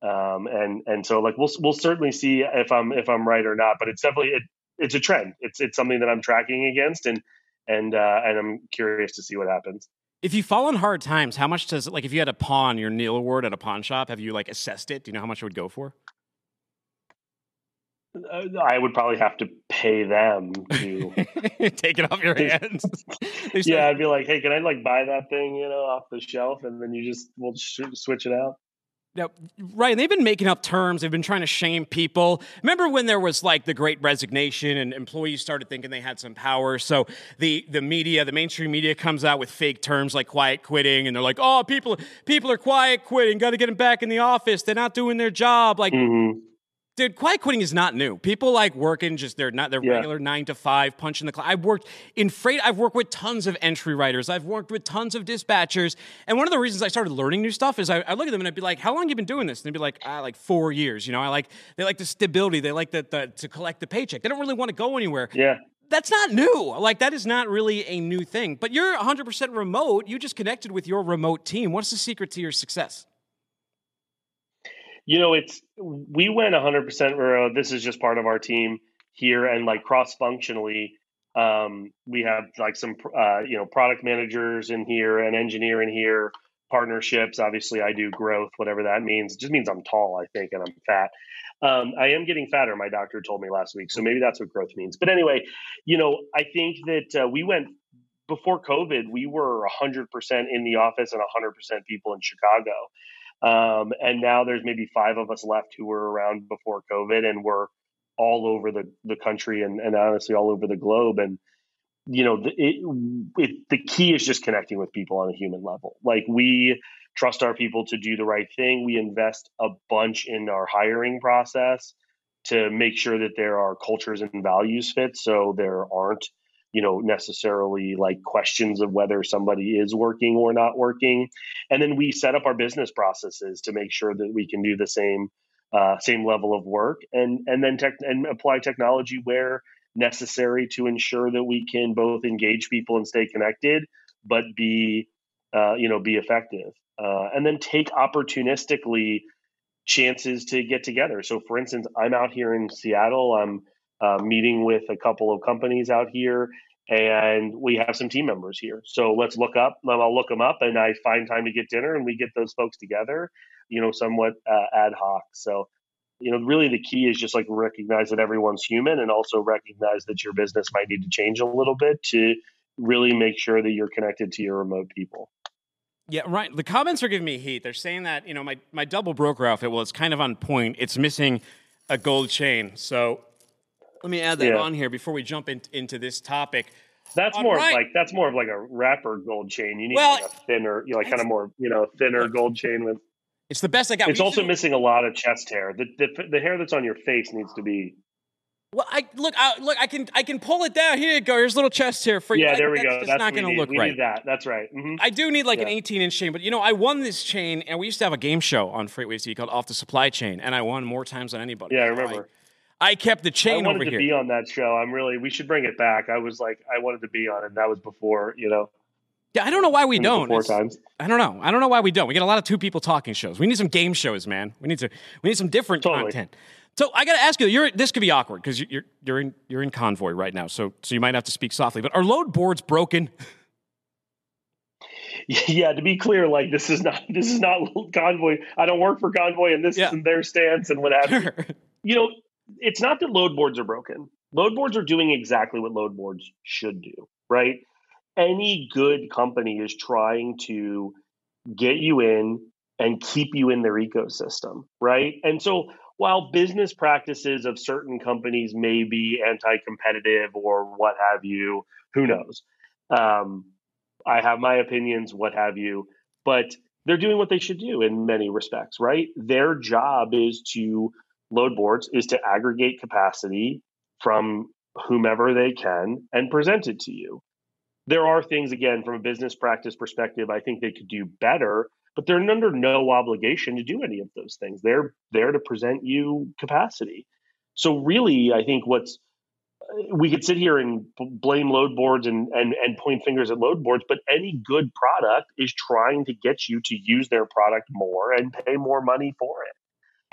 um, and and so like we'll we'll certainly see if i'm if i'm right or not but it's definitely it, it's a trend it's it's something that i'm tracking against and and uh, and i'm curious to see what happens if you fall in hard times, how much does like if you had a pawn your Neal Award at a pawn shop, have you like assessed it? Do you know how much it would go for? I would probably have to pay them to <laughs> take it off your hands. <laughs> yeah, I'd be like, "Hey, can I like buy that thing, you know, off the shelf, and then you just we'll sh- switch it out." Now, right, And they've been making up terms. They've been trying to shame people. Remember when there was like the Great Resignation and employees started thinking they had some power? So the the media, the mainstream media, comes out with fake terms like quiet quitting, and they're like, "Oh, people people are quiet quitting. Got to get them back in the office. They're not doing their job." Like, mm-hmm dude, quiet quitting is not new. People like working just they're not their yeah. regular nine to five, punching the clock. I've worked in freight. I've worked with tons of entry writers. I've worked with tons of dispatchers. And one of the reasons I started learning new stuff is I, I look at them and I'd be like, "How long have you been doing this?" And they'd be like, "Ah, like four years." You know, I like they like the stability. They like the, the to collect the paycheck. They don't really want to go anywhere. Yeah. That's not new. Like that is not really a new thing. But you're 100% remote. You just connected with your remote team. What's the secret to your success? You know, it's we went 100% remote. This is just part of our team here, and like cross functionally, um, we have like some uh, you know product managers in here, an engineer in here, partnerships. Obviously, I do growth, whatever that means. It just means I'm tall, I think, and I'm fat. Um, I am getting fatter. My doctor told me last week, so maybe that's what growth means. But anyway, you know, I think that uh, we went before COVID. We were 100% in the office and 100% people in Chicago. Um, and now there's maybe five of us left who were around before COVID, and we're all over the, the country and, and honestly all over the globe. And you know, the, it, it, the key is just connecting with people on a human level. Like we trust our people to do the right thing. We invest a bunch in our hiring process to make sure that there are cultures and values fit, so there aren't you know necessarily like questions of whether somebody is working or not working. And then we set up our business processes to make sure that we can do the same uh, same level of work and and then tech and apply technology where necessary to ensure that we can both engage people and stay connected but be uh, you know be effective. Uh, and then take opportunistically chances to get together. So for instance i'm out here in seattle. I'm uh, meeting with a couple of companies out here, and we have some team members here. So let's look up. I'll look them up, and I find time to get dinner, and we get those folks together. You know, somewhat uh, ad hoc. So you know, really the key is just like recognize that everyone's human, and also recognize that your business might need to change a little bit to really make sure that you're connected to your remote people. Yeah, right. The comments are giving me heat. They're saying that you know my my double broker outfit. Well, it's kind of on point. It's missing a gold chain. So let me add that yeah. on here before we jump in, into this topic. That's All more right. like that's more of like a wrapper gold chain. You need well, like a thinner, you know, like kind of more, you know, thinner gold chain with. It's the best I got. It's We also to- missing a lot of chest hair. The, the the hair that's on your face needs to be. Well, I look, I, look, I can, I can pull it down. Here you go. Here's a little chest hair for you. Yeah, there we that's go. Just That's not going to look we right. Need that. That's right. hmm I do need like an 18 inch chain, but you know, I won this chain, and we used to have a game show on FreightWaves TV called Off the Supply Chain, and I won more times than anybody. Yeah, I So remember. I, kept the chain I wanted over to here. be on that show. I'm really. We should bring it back. I was like, I wanted to be on it. That was before, you know, yeah, I don't know why we don't. four times. I don't know. I don't know why we don't. We get a lot of two people talking shows. We need some game shows, man. We need to. We need some different Totally. content. So I got to ask you. You're. This could be awkward because you're you're in you're in convoy right now. So so you might have to speak softly. But are load boards broken? <laughs> Yeah, to be clear, like this is not this is not <laughs> convoy. I don't work for convoy, and this Yeah. isn't their stance and what have you. <laughs> You know, it's not that load boards are broken. Load boards are doing exactly what load boards should do, right? Any good company is trying to get you in and keep you in their ecosystem, right? And so while business practices of certain companies may be anti-competitive or what have you, who knows? Um, I have my opinions, what have you, but they're doing what they should do in many respects, right? Their job is to load boards is to aggregate capacity from whomever they can and present it to you. There are things, again, from a business practice perspective, I think they could do better, but they're under no obligation to do any of those things. They're there to present you capacity. So, really, I think what's we could sit here and blame load boards and, and, and point fingers at load boards, but any good product is trying to get you to use their product more and pay more money for it.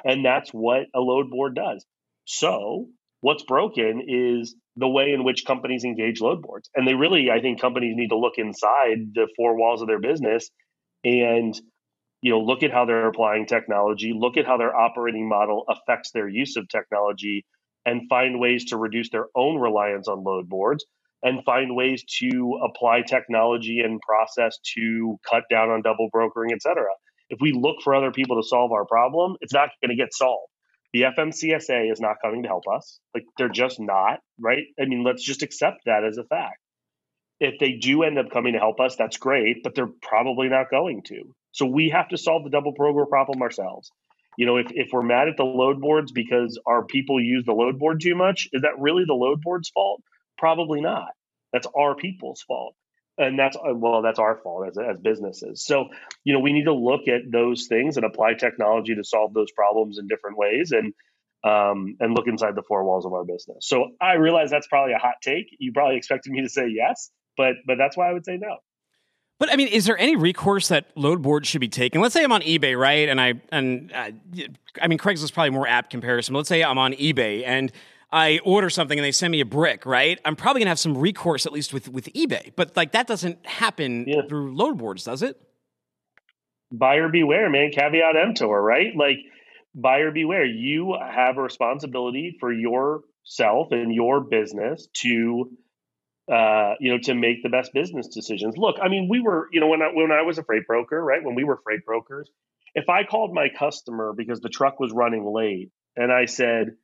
And that's what a load board does. So, what's broken is the way in which companies engage load boards. And they really, I think companies need to look inside the four walls of their business and you know look at how they're applying technology look at how their operating model affects their use of technology and find ways to reduce their own reliance on load boards and find ways to apply technology and process to cut down on double brokering et cetera if we look for other people to solve our problem it's not going to get solved the fmcsa is not coming to help us like they're just not right i mean let's just accept that as a fact if they do end up coming to help us, that's great, but they're probably not going to. So we have to solve the double program problem ourselves. You know, if, if we're mad at the load boards because our people use the load board too much, is that really the load board's fault? Probably not. That's our people's fault. And that's, uh, well, that's our fault as, as businesses. So, you know, we need to look at those things and apply technology to solve those problems in different ways and, um, and look inside the four walls of our business. So I realize that's probably a hot take. You probably expected me to say yes, but but that's why I would say no. But I mean, is there any recourse that load boards should be taking? Let's say I'm on eBay, right? And I and uh, I mean, Craigslist is probably more apt comparison. But let's say I'm on eBay and I order something and they send me a brick, right? I'm probably gonna have some recourse at least with with eBay. But like that doesn't happen Yeah. through load boards, does it? Buyer beware, man. Caveat emptor, right? Like buyer beware. You have a responsibility for yourself and your business to uh, you know, to make the best business decisions. Look, I mean, we were, you know, when I when I was a freight broker, right? When we were freight brokers, if I called my customer because the truck was running late and I said,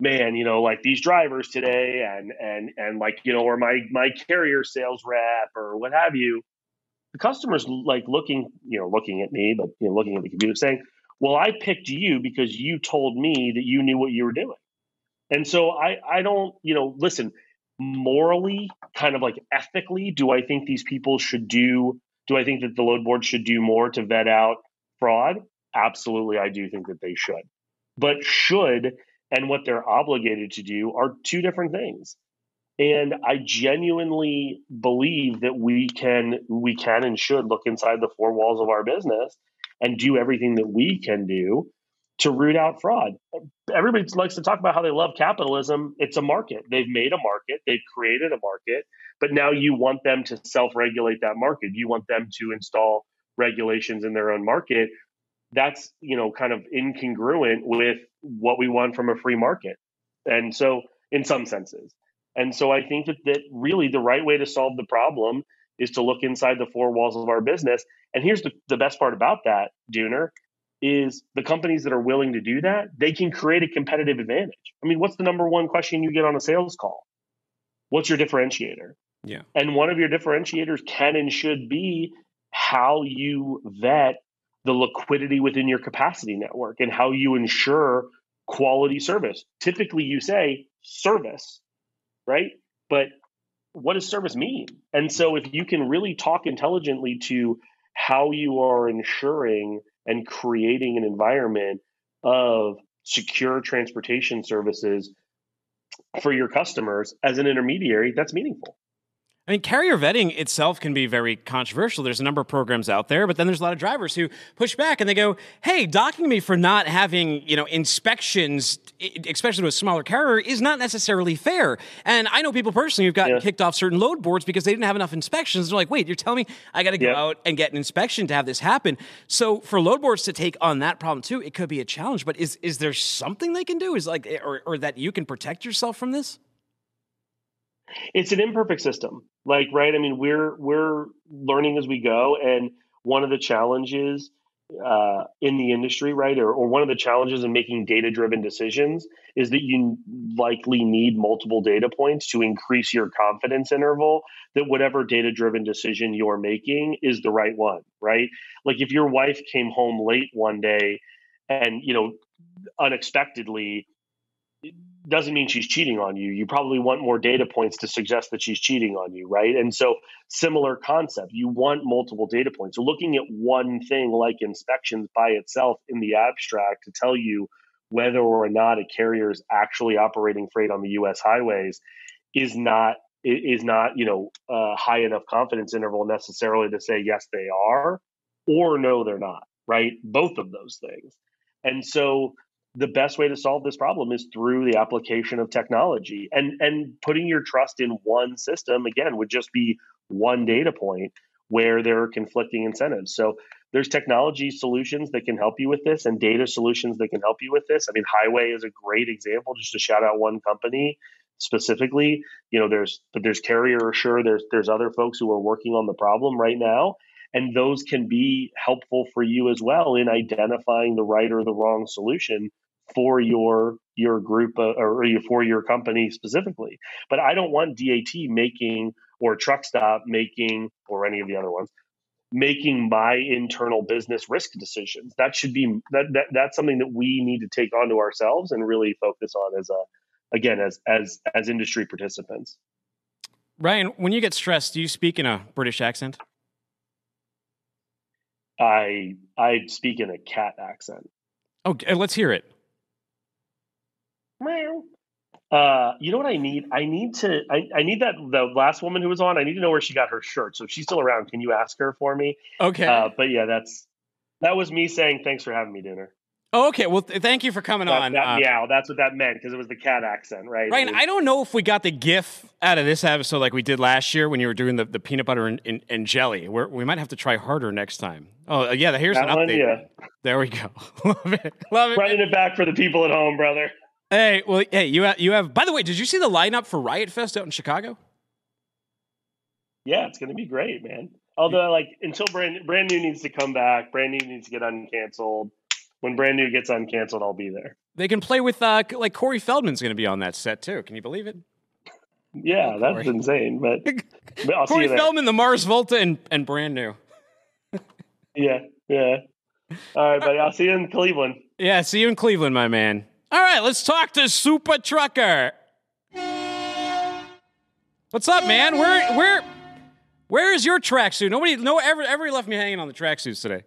man, you know, like these drivers today and and and like, you know, or my my carrier sales rep or what have you, the customer's like looking, you know, looking at me, but you know, looking at the computer saying, Well, I picked you because you told me that you knew what you were doing. And so I I don't, you know, listen, morally, kind of like ethically, do I think these people should do do I think that the load board should do more to vet out fraud? Absolutely, I do think that they should. But should and what they're obligated to do are two different things. And I genuinely believe that we can we can and should look inside the four walls of our business and do everything that we can do to root out fraud. Everybody likes to talk about how they love capitalism. It's a market. They've made a market, they've created a market, but now you want them to self regulate that market. You want them to install regulations in their own market. That's, you know, kind of incongruent with what we want from a free market. And so, in some senses. And so, I think that, that really the right way to solve the problem is to look inside the four walls of our business. And here's the, the best part about that, Dooner, is the companies that are willing to do that, they can create a competitive advantage. I mean, what's the number one question you get on a sales call? What's your differentiator? Yeah. And one of your differentiators can and should be how you vet the liquidity within your capacity network and how you ensure quality service. Typically, you say service, right? But what does service mean? And so, if you can really talk intelligently to how you are ensuring and creating an environment of secure transportation services for your customers as an intermediary, that's meaningful. I mean, carrier vetting itself can be very controversial. There's a number of programs out there, but then there's a lot of drivers who push back and they go, "Hey, docking me for not having you know inspections, especially to a smaller carrier, is not necessarily fair." And I know people personally who've gotten yeah. kicked off certain load boards because they didn't have enough inspections. They're like, "Wait, you're telling me I got to go out and get an inspection to have this happen?" So for load boards to take on that problem too, it could be a challenge. But is is there something they can do? Is like eh, or, or that you can protect yourself from this? It's an imperfect system. Like right? I mean we're we're learning as we go and one of the challenges uh, in the industry right or, or one of the challenges in making data driven decisions is that you likely need multiple data points to increase your confidence interval that whatever data driven decision you're making is the right one right? Like if your wife came home late one day and you know unexpectedly doesn't mean she's cheating on you. You probably want more data points to suggest that she's cheating on you, right? And so, similar concept. You want multiple data points. So, looking at one thing like inspections by itself in the abstract to tell you whether or not a carrier is actually operating freight on the U.S. highways is not is not you know a high enough confidence interval necessarily to say yes they are or no they're not, right? Both of those things. And so the best way to solve this problem is through the application of technology and and putting your trust in one system again would just be one data point where there are conflicting incentives. So there's technology solutions that can help you with this and data solutions that can help you with this. I mean highway is a great example just to shout out one company specifically. You know there's but there's carrier assure there's there's other folks who are working on the problem right now and those can be helpful for you as well in identifying the right or the wrong solution for your your group uh, or for your company specifically. But I don't want DAT making or Truckstop making or any of the other ones making my internal business risk decisions. That should be that, that that's something that we need to take onto ourselves and really focus on as a again as as as industry participants. Ryan, when you get stressed, do you speak in a British accent? I I speak in a cat accent. Okay, let's hear it. Uh, you know what I need? I need to. I, I need that the last woman who was on. I need to know where she got her shirt. So if she's still around, can you ask her for me? Okay. Uh, but yeah, that's that was me saying thanks for having me dinner. Oh, okay. Well, th- thank you for coming that, on. That, uh, yeah, that's what that meant because it was the cat accent, right? Right. I don't know if we got the GIF out of this episode like we did last year when you were doing the, the peanut butter and, and, and jelly. We're, we might have to try harder next time. Oh, yeah. Here's that an one, update. Yeah. There we go. <laughs> Love it. Love it. Running it back for the people at home, brother. Hey, well, hey, you have, you have. By the way, did you see the lineup for Riot Fest out in Chicago? Yeah, it's going to be great, man. Although, like, until brand brand new needs to come back, brand new needs to get uncanceled. When brand new gets uncanceled, I'll be there. They can play with uh, like Corey Feldman's going to be on that set too. Can you believe it? Yeah, oh, that's insane. But, <laughs> but I'll Corey Feldman, the Mars Volta, and and brand new. <laughs> yeah, yeah. All right, buddy. I'll see you in Cleveland. Yeah, see you in Cleveland, my man. All right, let's talk to Super Trucker. What's up, man? Where where where is your tracksuit? Nobody no ever ever left me hanging on the tracksuits today.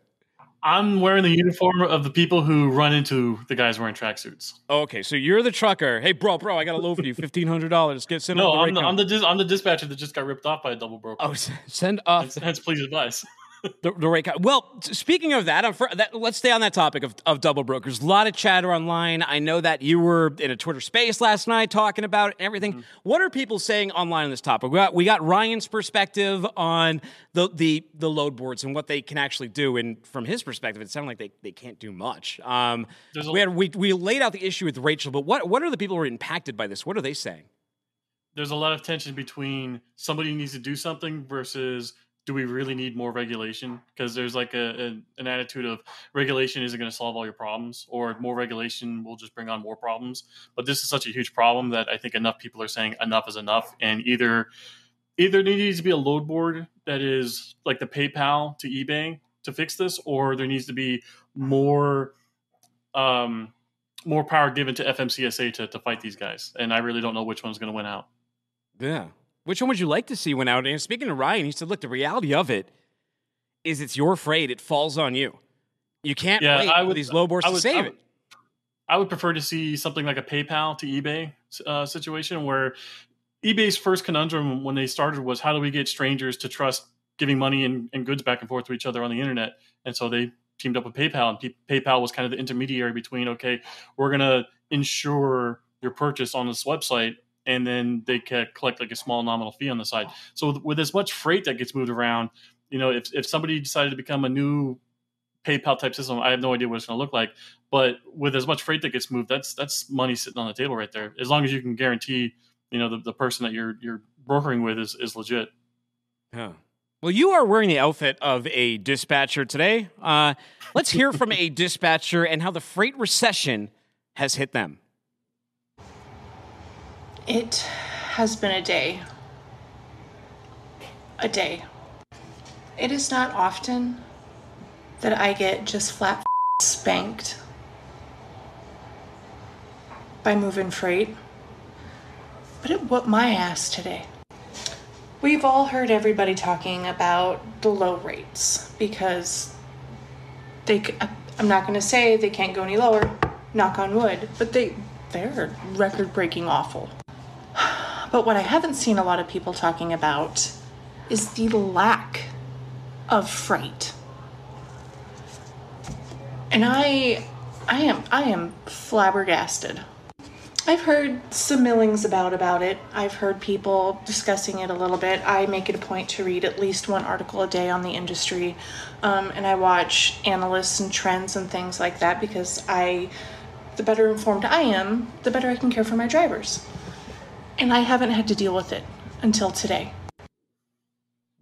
I'm wearing the uniform of the people who run into the guys wearing tracksuits. Oh, okay, so you're the trucker. Hey, bro, bro, I got a load for you, fifteen hundred dollars. Get sent. No, I'm the, I'm the, dis- I'm the dispatcher that just got ripped off by a double broker. Oh, <laughs> send uh, off. Hence, please advise the, the right kind. Well, speaking of that, for, that, let's stay on that topic of, of double brokers. A lot of chatter online. I know that you were in a Twitter space last night talking about it and everything. Mm-hmm. What are people saying online on this topic? We got, we got Ryan's perspective on the, the the load boards and what they can actually do. And from his perspective, it sounded like they, they can't do much. Um, we had we, we laid out the issue with Rachel, but what what are the people who are impacted by this? What are they saying? There's a lot of tension between somebody needs to do something versus do we really need more regulation? Because there's like a, a, an attitude of regulation isn't going to solve all your problems, or more regulation will just bring on more problems. But this is such a huge problem that I think enough people are saying enough is enough, and either either there needs to be a load board that is like the PayPal to eBay, to fix this, or there needs to be more um, more power given to FMCSA to, to fight these guys. And I really don't know which one's going to win out. Yeah. Which one would you like to see win out? And speaking to Ryan, he said, look, the reality of it is it's your freight. It falls on you. You can't Yeah, wait I would- these load boards I to would- save I it. I would prefer to see something like a PayPal to eBay uh, situation where eBay's first conundrum when they started was how do we get strangers to trust giving money and, and goods back and forth to each other on the internet? And so they teamed up with PayPal, and P- PayPal was kind of the intermediary between okay, we're going to insure your purchase on this website. And then they collect like a small nominal fee on the side. So with, with as much freight that gets moved around, you know, if, if somebody decided to become a new PayPal type system, I have no idea what it's going to look like. But with as much freight that gets moved, that's that's money sitting on the table right there. As long as you can guarantee, you know, the, the person that you're you're brokering with is, is legit. Yeah. Well, you are wearing the outfit of a dispatcher today. Uh, let's hear from a <laughs> dispatcher and how the freight recession has hit them. It has been a day. A day. It is not often that I get just flat spanked by moving freight, but it whooped my ass today. We've all heard everybody talking about the low rates because they. c- uh, I'm not going to say they can't go any lower, knock on wood, but they they're record breaking awful. But what I haven't seen a lot of people talking about is the lack of freight. And I I am I am flabbergasted. I've heard some millings about about it. I've heard people discussing it a little bit. I make it a point to read at least one article a day on the industry, um, and I watch analysts and trends and things like that because I, the better informed I am, the better I can care for my drivers. And I haven't had to deal with it until today.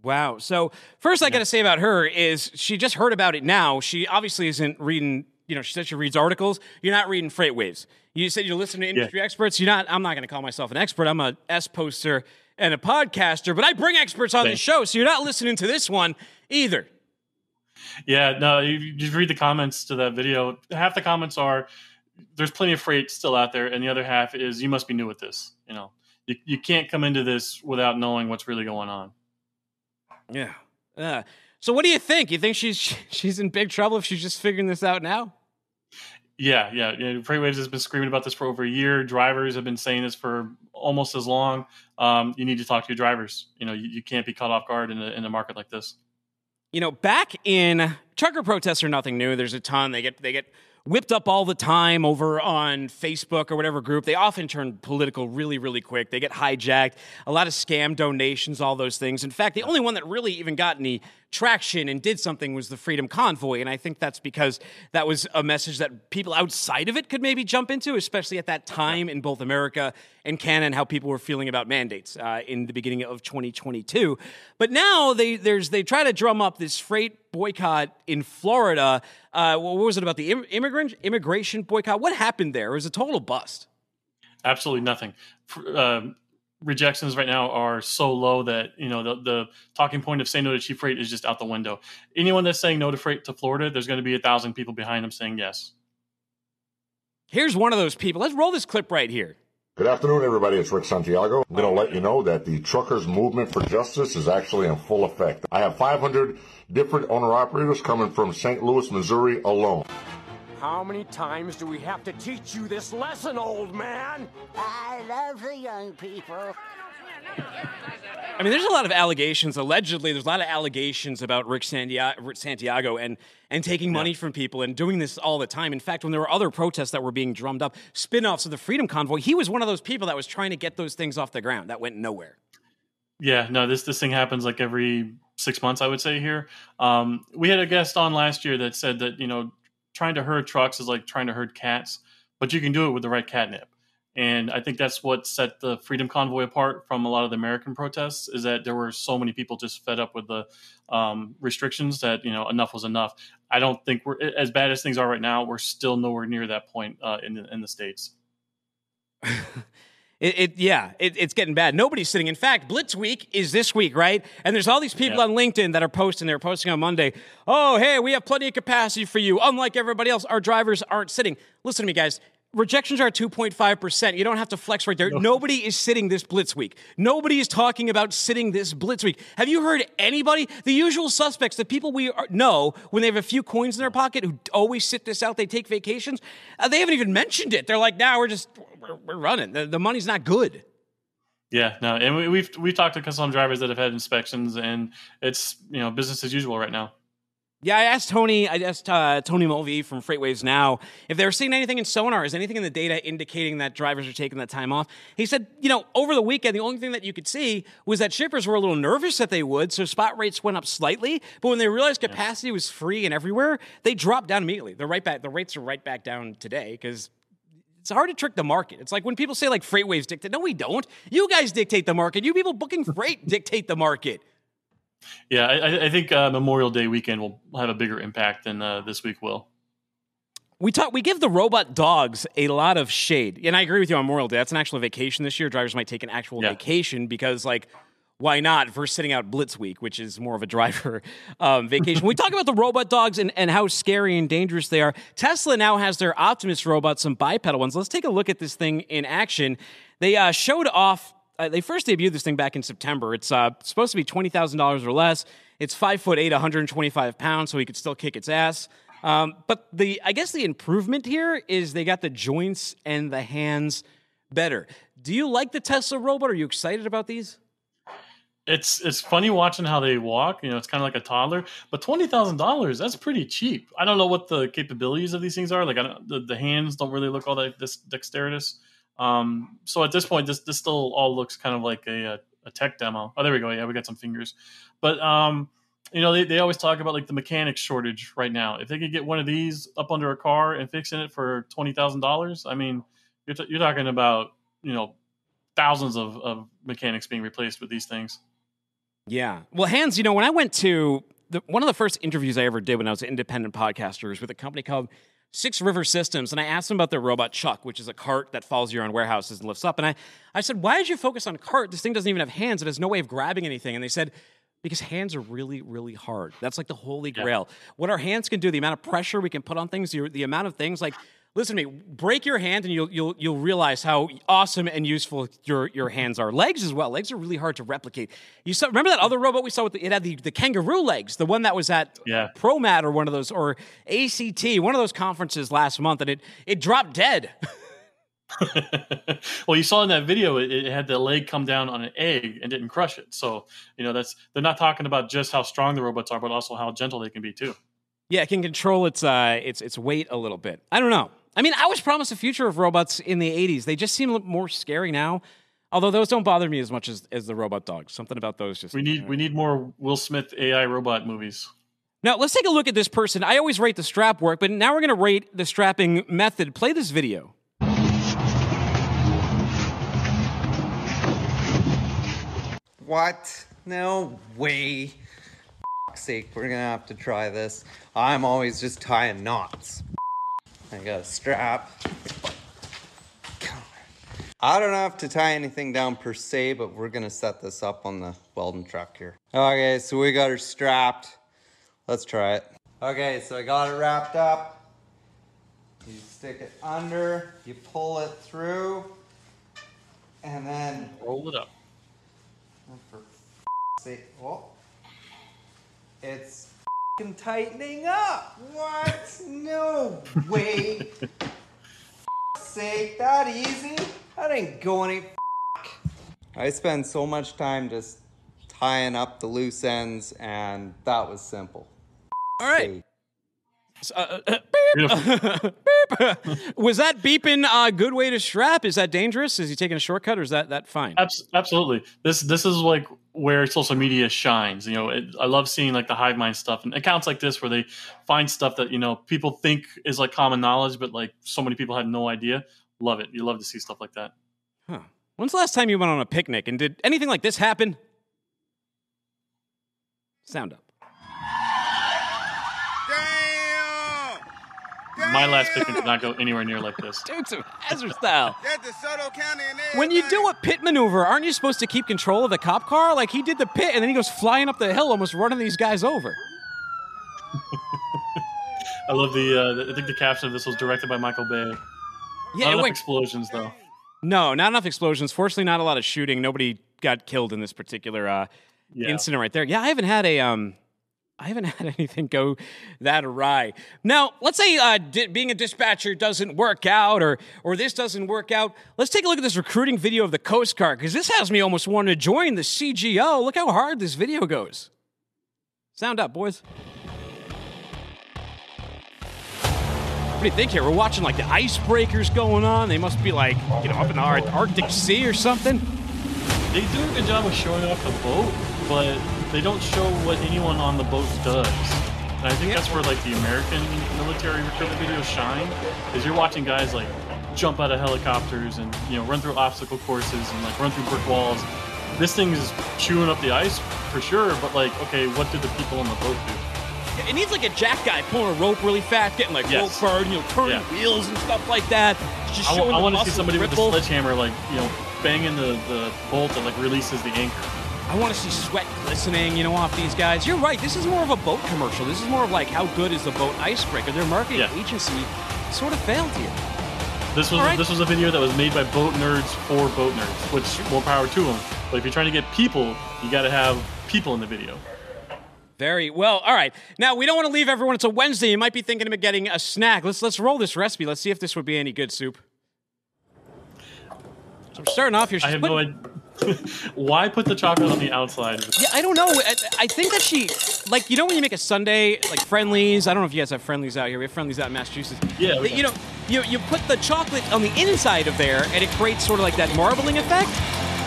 Wow. So first, I got to say about her is she just heard about it now. She obviously isn't reading. You know, she said she reads articles. You're not reading FreightWaves. You said you listen to industry experts. You're not. I'm not going to call myself an expert. I'm a S poster and a podcaster, but I bring experts on the show. So you're not listening to this one either. Yeah, no, you, you just read the comments to that video. Half the comments are there's plenty of freight still out there, and the other half is you must be new at this. You know, you, you can't come into this without knowing what's really going on. Yeah. Uh, so what do you think? You think she's <laughs> she's in big trouble if she's just figuring this out now? Yeah, yeah. yeah. FreightWaves has been screaming about this for over a year. Drivers have been saying this for almost as long. Um, you need to talk to your drivers. You know, you, you can't be caught off guard in a, in a market like this. you know, back in trucker protests are nothing new. There's a ton. They get they get whipped up all the time over on Facebook or whatever group. They often turn political really, really quick. They get hijacked. A lot of scam donations, all those things. In fact, the only one that really even got any traction and did something was the Freedom Convoy, and I think that's because that was a message that people outside of it could maybe jump into, especially at that time in both America and Canada, and how people were feeling about mandates uh, in the beginning of 2022. But now they there's they try to drum up this freight boycott in Florida. Uh, what was it about the im- immigrant immigration boycott? What happened there? It was a total bust. Absolutely nothing. Um, rejections right now are so low that you know the, the talking point of saying no to cheap freight is just out the window. Anyone that's saying no to freight to Florida, there's going to be a thousand people behind them saying yes. Here's one of those people. Let's roll this clip right here. Good afternoon, everybody. It's Rick Santiago. I'm going to let you know that the truckers' movement for justice is actually in full effect. I have 500 different owner operators coming from St. Louis, Missouri alone. How many times do we have to teach you this lesson, old man? I love the young people. I mean, there's a lot of allegations. Allegedly, there's a lot of allegations about Rick Santiago, Santiago and and taking money from people and doing this all the time. In fact, when there were other protests that were being drummed up, spin-offs of the Freedom Convoy, he was one of those people that was trying to get those things off the ground. That went nowhere. Yeah, no, this this thing happens like every six months, I would say here. Um, we had a guest on last year that said that you know trying to herd trucks is like trying to herd cats, but you can do it with the right catnip. And I think that's what set the Freedom Convoy apart from a lot of the American protests is that there were so many people just fed up with the um, restrictions that you know enough was enough. I don't think we're as bad as things are right now. We're still nowhere near that point uh, in the, in the states. <laughs> It, it yeah, it, it's getting bad. Nobody's sitting. In fact, Blitz Week is this week, right? And there's all these people on LinkedIn that are posting. They're posting on Monday. Oh, hey, we have plenty of capacity for you. Unlike everybody else, our drivers aren't sitting. Listen to me, guys. Rejections are 2.5%. You don't have to flex right there. Nobody is sitting this Blitz week. Nobody is talking about sitting this Blitz week. Have you heard anybody? The usual suspects, the people we are, know when they have a few coins in their pocket who always sit this out, they take vacations, uh, they haven't even mentioned it. They're like, now nah, we're just, we're, we're running. The, the, money's not good. Yeah, no, and we, we've we've talked to some drivers that have had inspections, and it's you know business as usual right now. Yeah, I asked Tony. I asked uh, Tony Mulvey from FreightWaves Now if they were seeing anything in sonar. Is anything in the data indicating that drivers are taking that time off? He said, you know, over the weekend, the only thing that you could see was that shippers were a little nervous that they would, so spot rates went up slightly. But when they realized capacity was free and everywhere, they dropped down immediately. They're right back. The rates are right back down today because it's hard to trick the market. It's like when people say like FreightWaves dictate. No, we don't. You guys dictate the market. You people booking freight dictate the market. Yeah, I, I think uh, Memorial Day weekend will have a bigger impact than uh, this week will. We talk. We give the robot dogs a lot of shade, and I agree with you on Memorial Day. That's an actual vacation this year. Drivers might take an actual yeah. vacation because, like, why not? Versus sitting out Blitz Week, which is more of a driver <laughs> um, vacation. we talk about the robot dogs and, and how scary and dangerous they are. Tesla now has their Optimus robots, some bipedal ones. Let's take a look at this thing in action. They uh, showed off uh, they first debuted this thing back in September. It's uh, supposed to be twenty thousand dollars or less. It's five foot eight, 125 pounds, so he could still kick its ass. Um, but the I guess the improvement here is they got the joints and the hands better. Do you like the Tesla robot? Are you excited about these? It's it's funny watching how they walk. You know, it's kind of like a toddler. But twenty thousand dollars—that's pretty cheap. I don't know what the capabilities of these things are. Like, I don't, the, the hands don't really look all that dexterous. Um, so at this point, this this still all looks kind of like a, a tech demo. Oh, there we go. Yeah, we got some fingers. But um, you know, they, they always talk about like the mechanics shortage right now. If they could get one of these up under a car and fixing it for twenty thousand dollars, I mean, you're t- you're talking about you know thousands of, of mechanics being replaced with these things. Yeah. Well, Hans, you know, when I went to the, one of the first interviews I ever did when I was an independent podcaster was with a company called Six River Systems, and I asked them about their robot Chuck, which is a cart that follows you around warehouses and lifts up. And I, I said, Why did you focus on cart? This thing doesn't even have hands. It has no way of grabbing anything. And they said, because hands are really, really hard. That's like the holy grail. Yeah. What our hands can do, the amount of pressure we can put on things, the, the amount of things like Listen to me. Break your hand, and you'll you'll you'll realize how awesome and useful your your hands are. Legs as well. Legs are really hard to replicate. You saw remember that other robot we saw with the, it had the, the kangaroo legs, the one that was at yeah. ProMat or one of those or ACT, one of those conferences last month, and it it dropped dead. <laughs> well, you saw in that video, it, it, had the leg come down on an egg and didn't crush it. So, you know, that's they're not talking about just how strong the robots are, but also how gentle they can be too. Yeah, it can control its uh its its weight a little bit. I don't know. I mean, I was promised a future of robots in the 80s. They just seem a little more scary now. Although those don't bother me as much as, as the robot dogs. Something about those just We need we need more Will Smith AI robot movies. Now, let's take a look at this person. I always rate the strap work, but now we're going to rate the strapping method. Play this video. What? No way. sake, we're gonna have to try this. I'm always just tying knots. I got a strap. I don't have to tie anything down per se, but we're gonna set this up on the welding truck here. Okay, so we got her strapped. Let's try it. Okay, so I got it wrapped up. You stick it under, you pull it through, and then roll it up. Oh, for sake, oh, it's tightening up. What? No way. sake, that easy? That ain't going any I spend so much time just tying up the loose ends, and that was simple. All right. Uh, uh, <laughs> beep. <laughs> was that beeping a good way to strap? Is that dangerous? Is he taking a shortcut, or is that that fine? Absolutely. This this is like where social media shines. You know, it, I love seeing like the hive mind stuff and accounts like this where they find stuff that you know people think is like common knowledge, but like so many people had no idea. Love it. You love to see stuff like that. Huh. When's the last time you went on a picnic and did anything like this happen? Sound up. My last pick did not go anywhere near like this. Dukes of Hazzard style. <laughs> That's DeSoto County When you do a pit maneuver, aren't you supposed to keep control of the cop car? Like he did the pit, and then he goes flying up the hill, almost running these guys over. I love the. Uh, the- I think the caption of this was directed by Michael Bay. Yeah, not enough wait. explosions though. No, not enough explosions. Fortunately, not a lot of shooting. Nobody got killed in this particular uh, Yeah. incident right there. Yeah, I haven't had a um, I haven't <laughs> had anything go that awry. Now, let's say uh, di- being a dispatcher doesn't work out, or or this doesn't work out. Let's take a look at this recruiting video of the Coast Guard because this has me almost wanting to join the CGO. Look how hard this video goes. Sound up, boys. What do you think here? We're watching like the icebreakers going on. They must be like, you know, up in the Ar- Arctic Sea or something. They do a good job of showing off the boat, but they don't show what anyone on the boat does. And I think that's where like the American military recruitment videos shine, is you're watching guys like jump out of helicopters and you know run through obstacle courses and like run through brick walls. This thing is chewing up the ice for sure, but like, okay, what do the people on the boat do? It needs like a jack guy pulling a rope really fast, getting like Yes. rope burn, you know, turning Yeah. wheels and stuff like that. Just I, showing the want to see somebody with a sledgehammer like you know banging the, the bolt that like releases the anchor. I want to see sweat glistening, you know, off these guys. You're right. This is more of a boat commercial. This is more of like how good is the boat icebreaker. Their marketing Yeah. agency sort of failed here. This was right. this was a video that was made by boat nerds for boat nerds, which more power to them. But if you're trying to get people, you got to have people in the video. Very well. All right. Now we don't want to leave everyone. It's a Wednesday. You might be thinking about getting a snack. Let's let's roll this recipe. Let's see if this would be any good soup. So I'm starting off here. I have putting- no idea. <laughs> Why put the chocolate on the outside? Yeah, I don't know. I, I think that she, like, you know, when you make a sundae, like Friendly's. I don't know if you guys have Friendly's out here. We have Friendly's out in Massachusetts. Yeah, You know, you you put the chocolate on the inside of there, and it creates sort of like that marbling effect.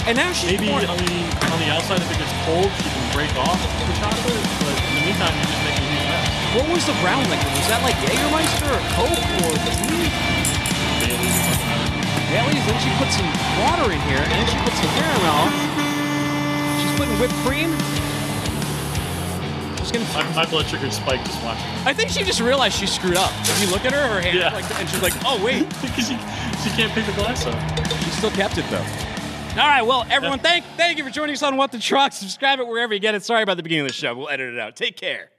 And now she's Maybe on the on the outside, if it gets cold, she can break off the chocolate. But in the meantime, you're just making a huge mess. What was the brown liquor? Was that like Jägermeister or Coke or Bailey's? Bailey's or something. like that. Bailey's. Then she put some water in here, and then she put some caramel. She's putting whipped cream. She's gonna. My, my blood sugar spiked just watching. I think she just realized she screwed up. If you look at her, her hand, Yeah. like, and she's like, "Oh wait." <laughs> because she she can't pick the glass up. She still kept it though. All right, well, everyone, thank thank you for joining us on What the Truck. Subscribe it wherever you get it. Sorry about the beginning of the show. We'll edit it out. Take care.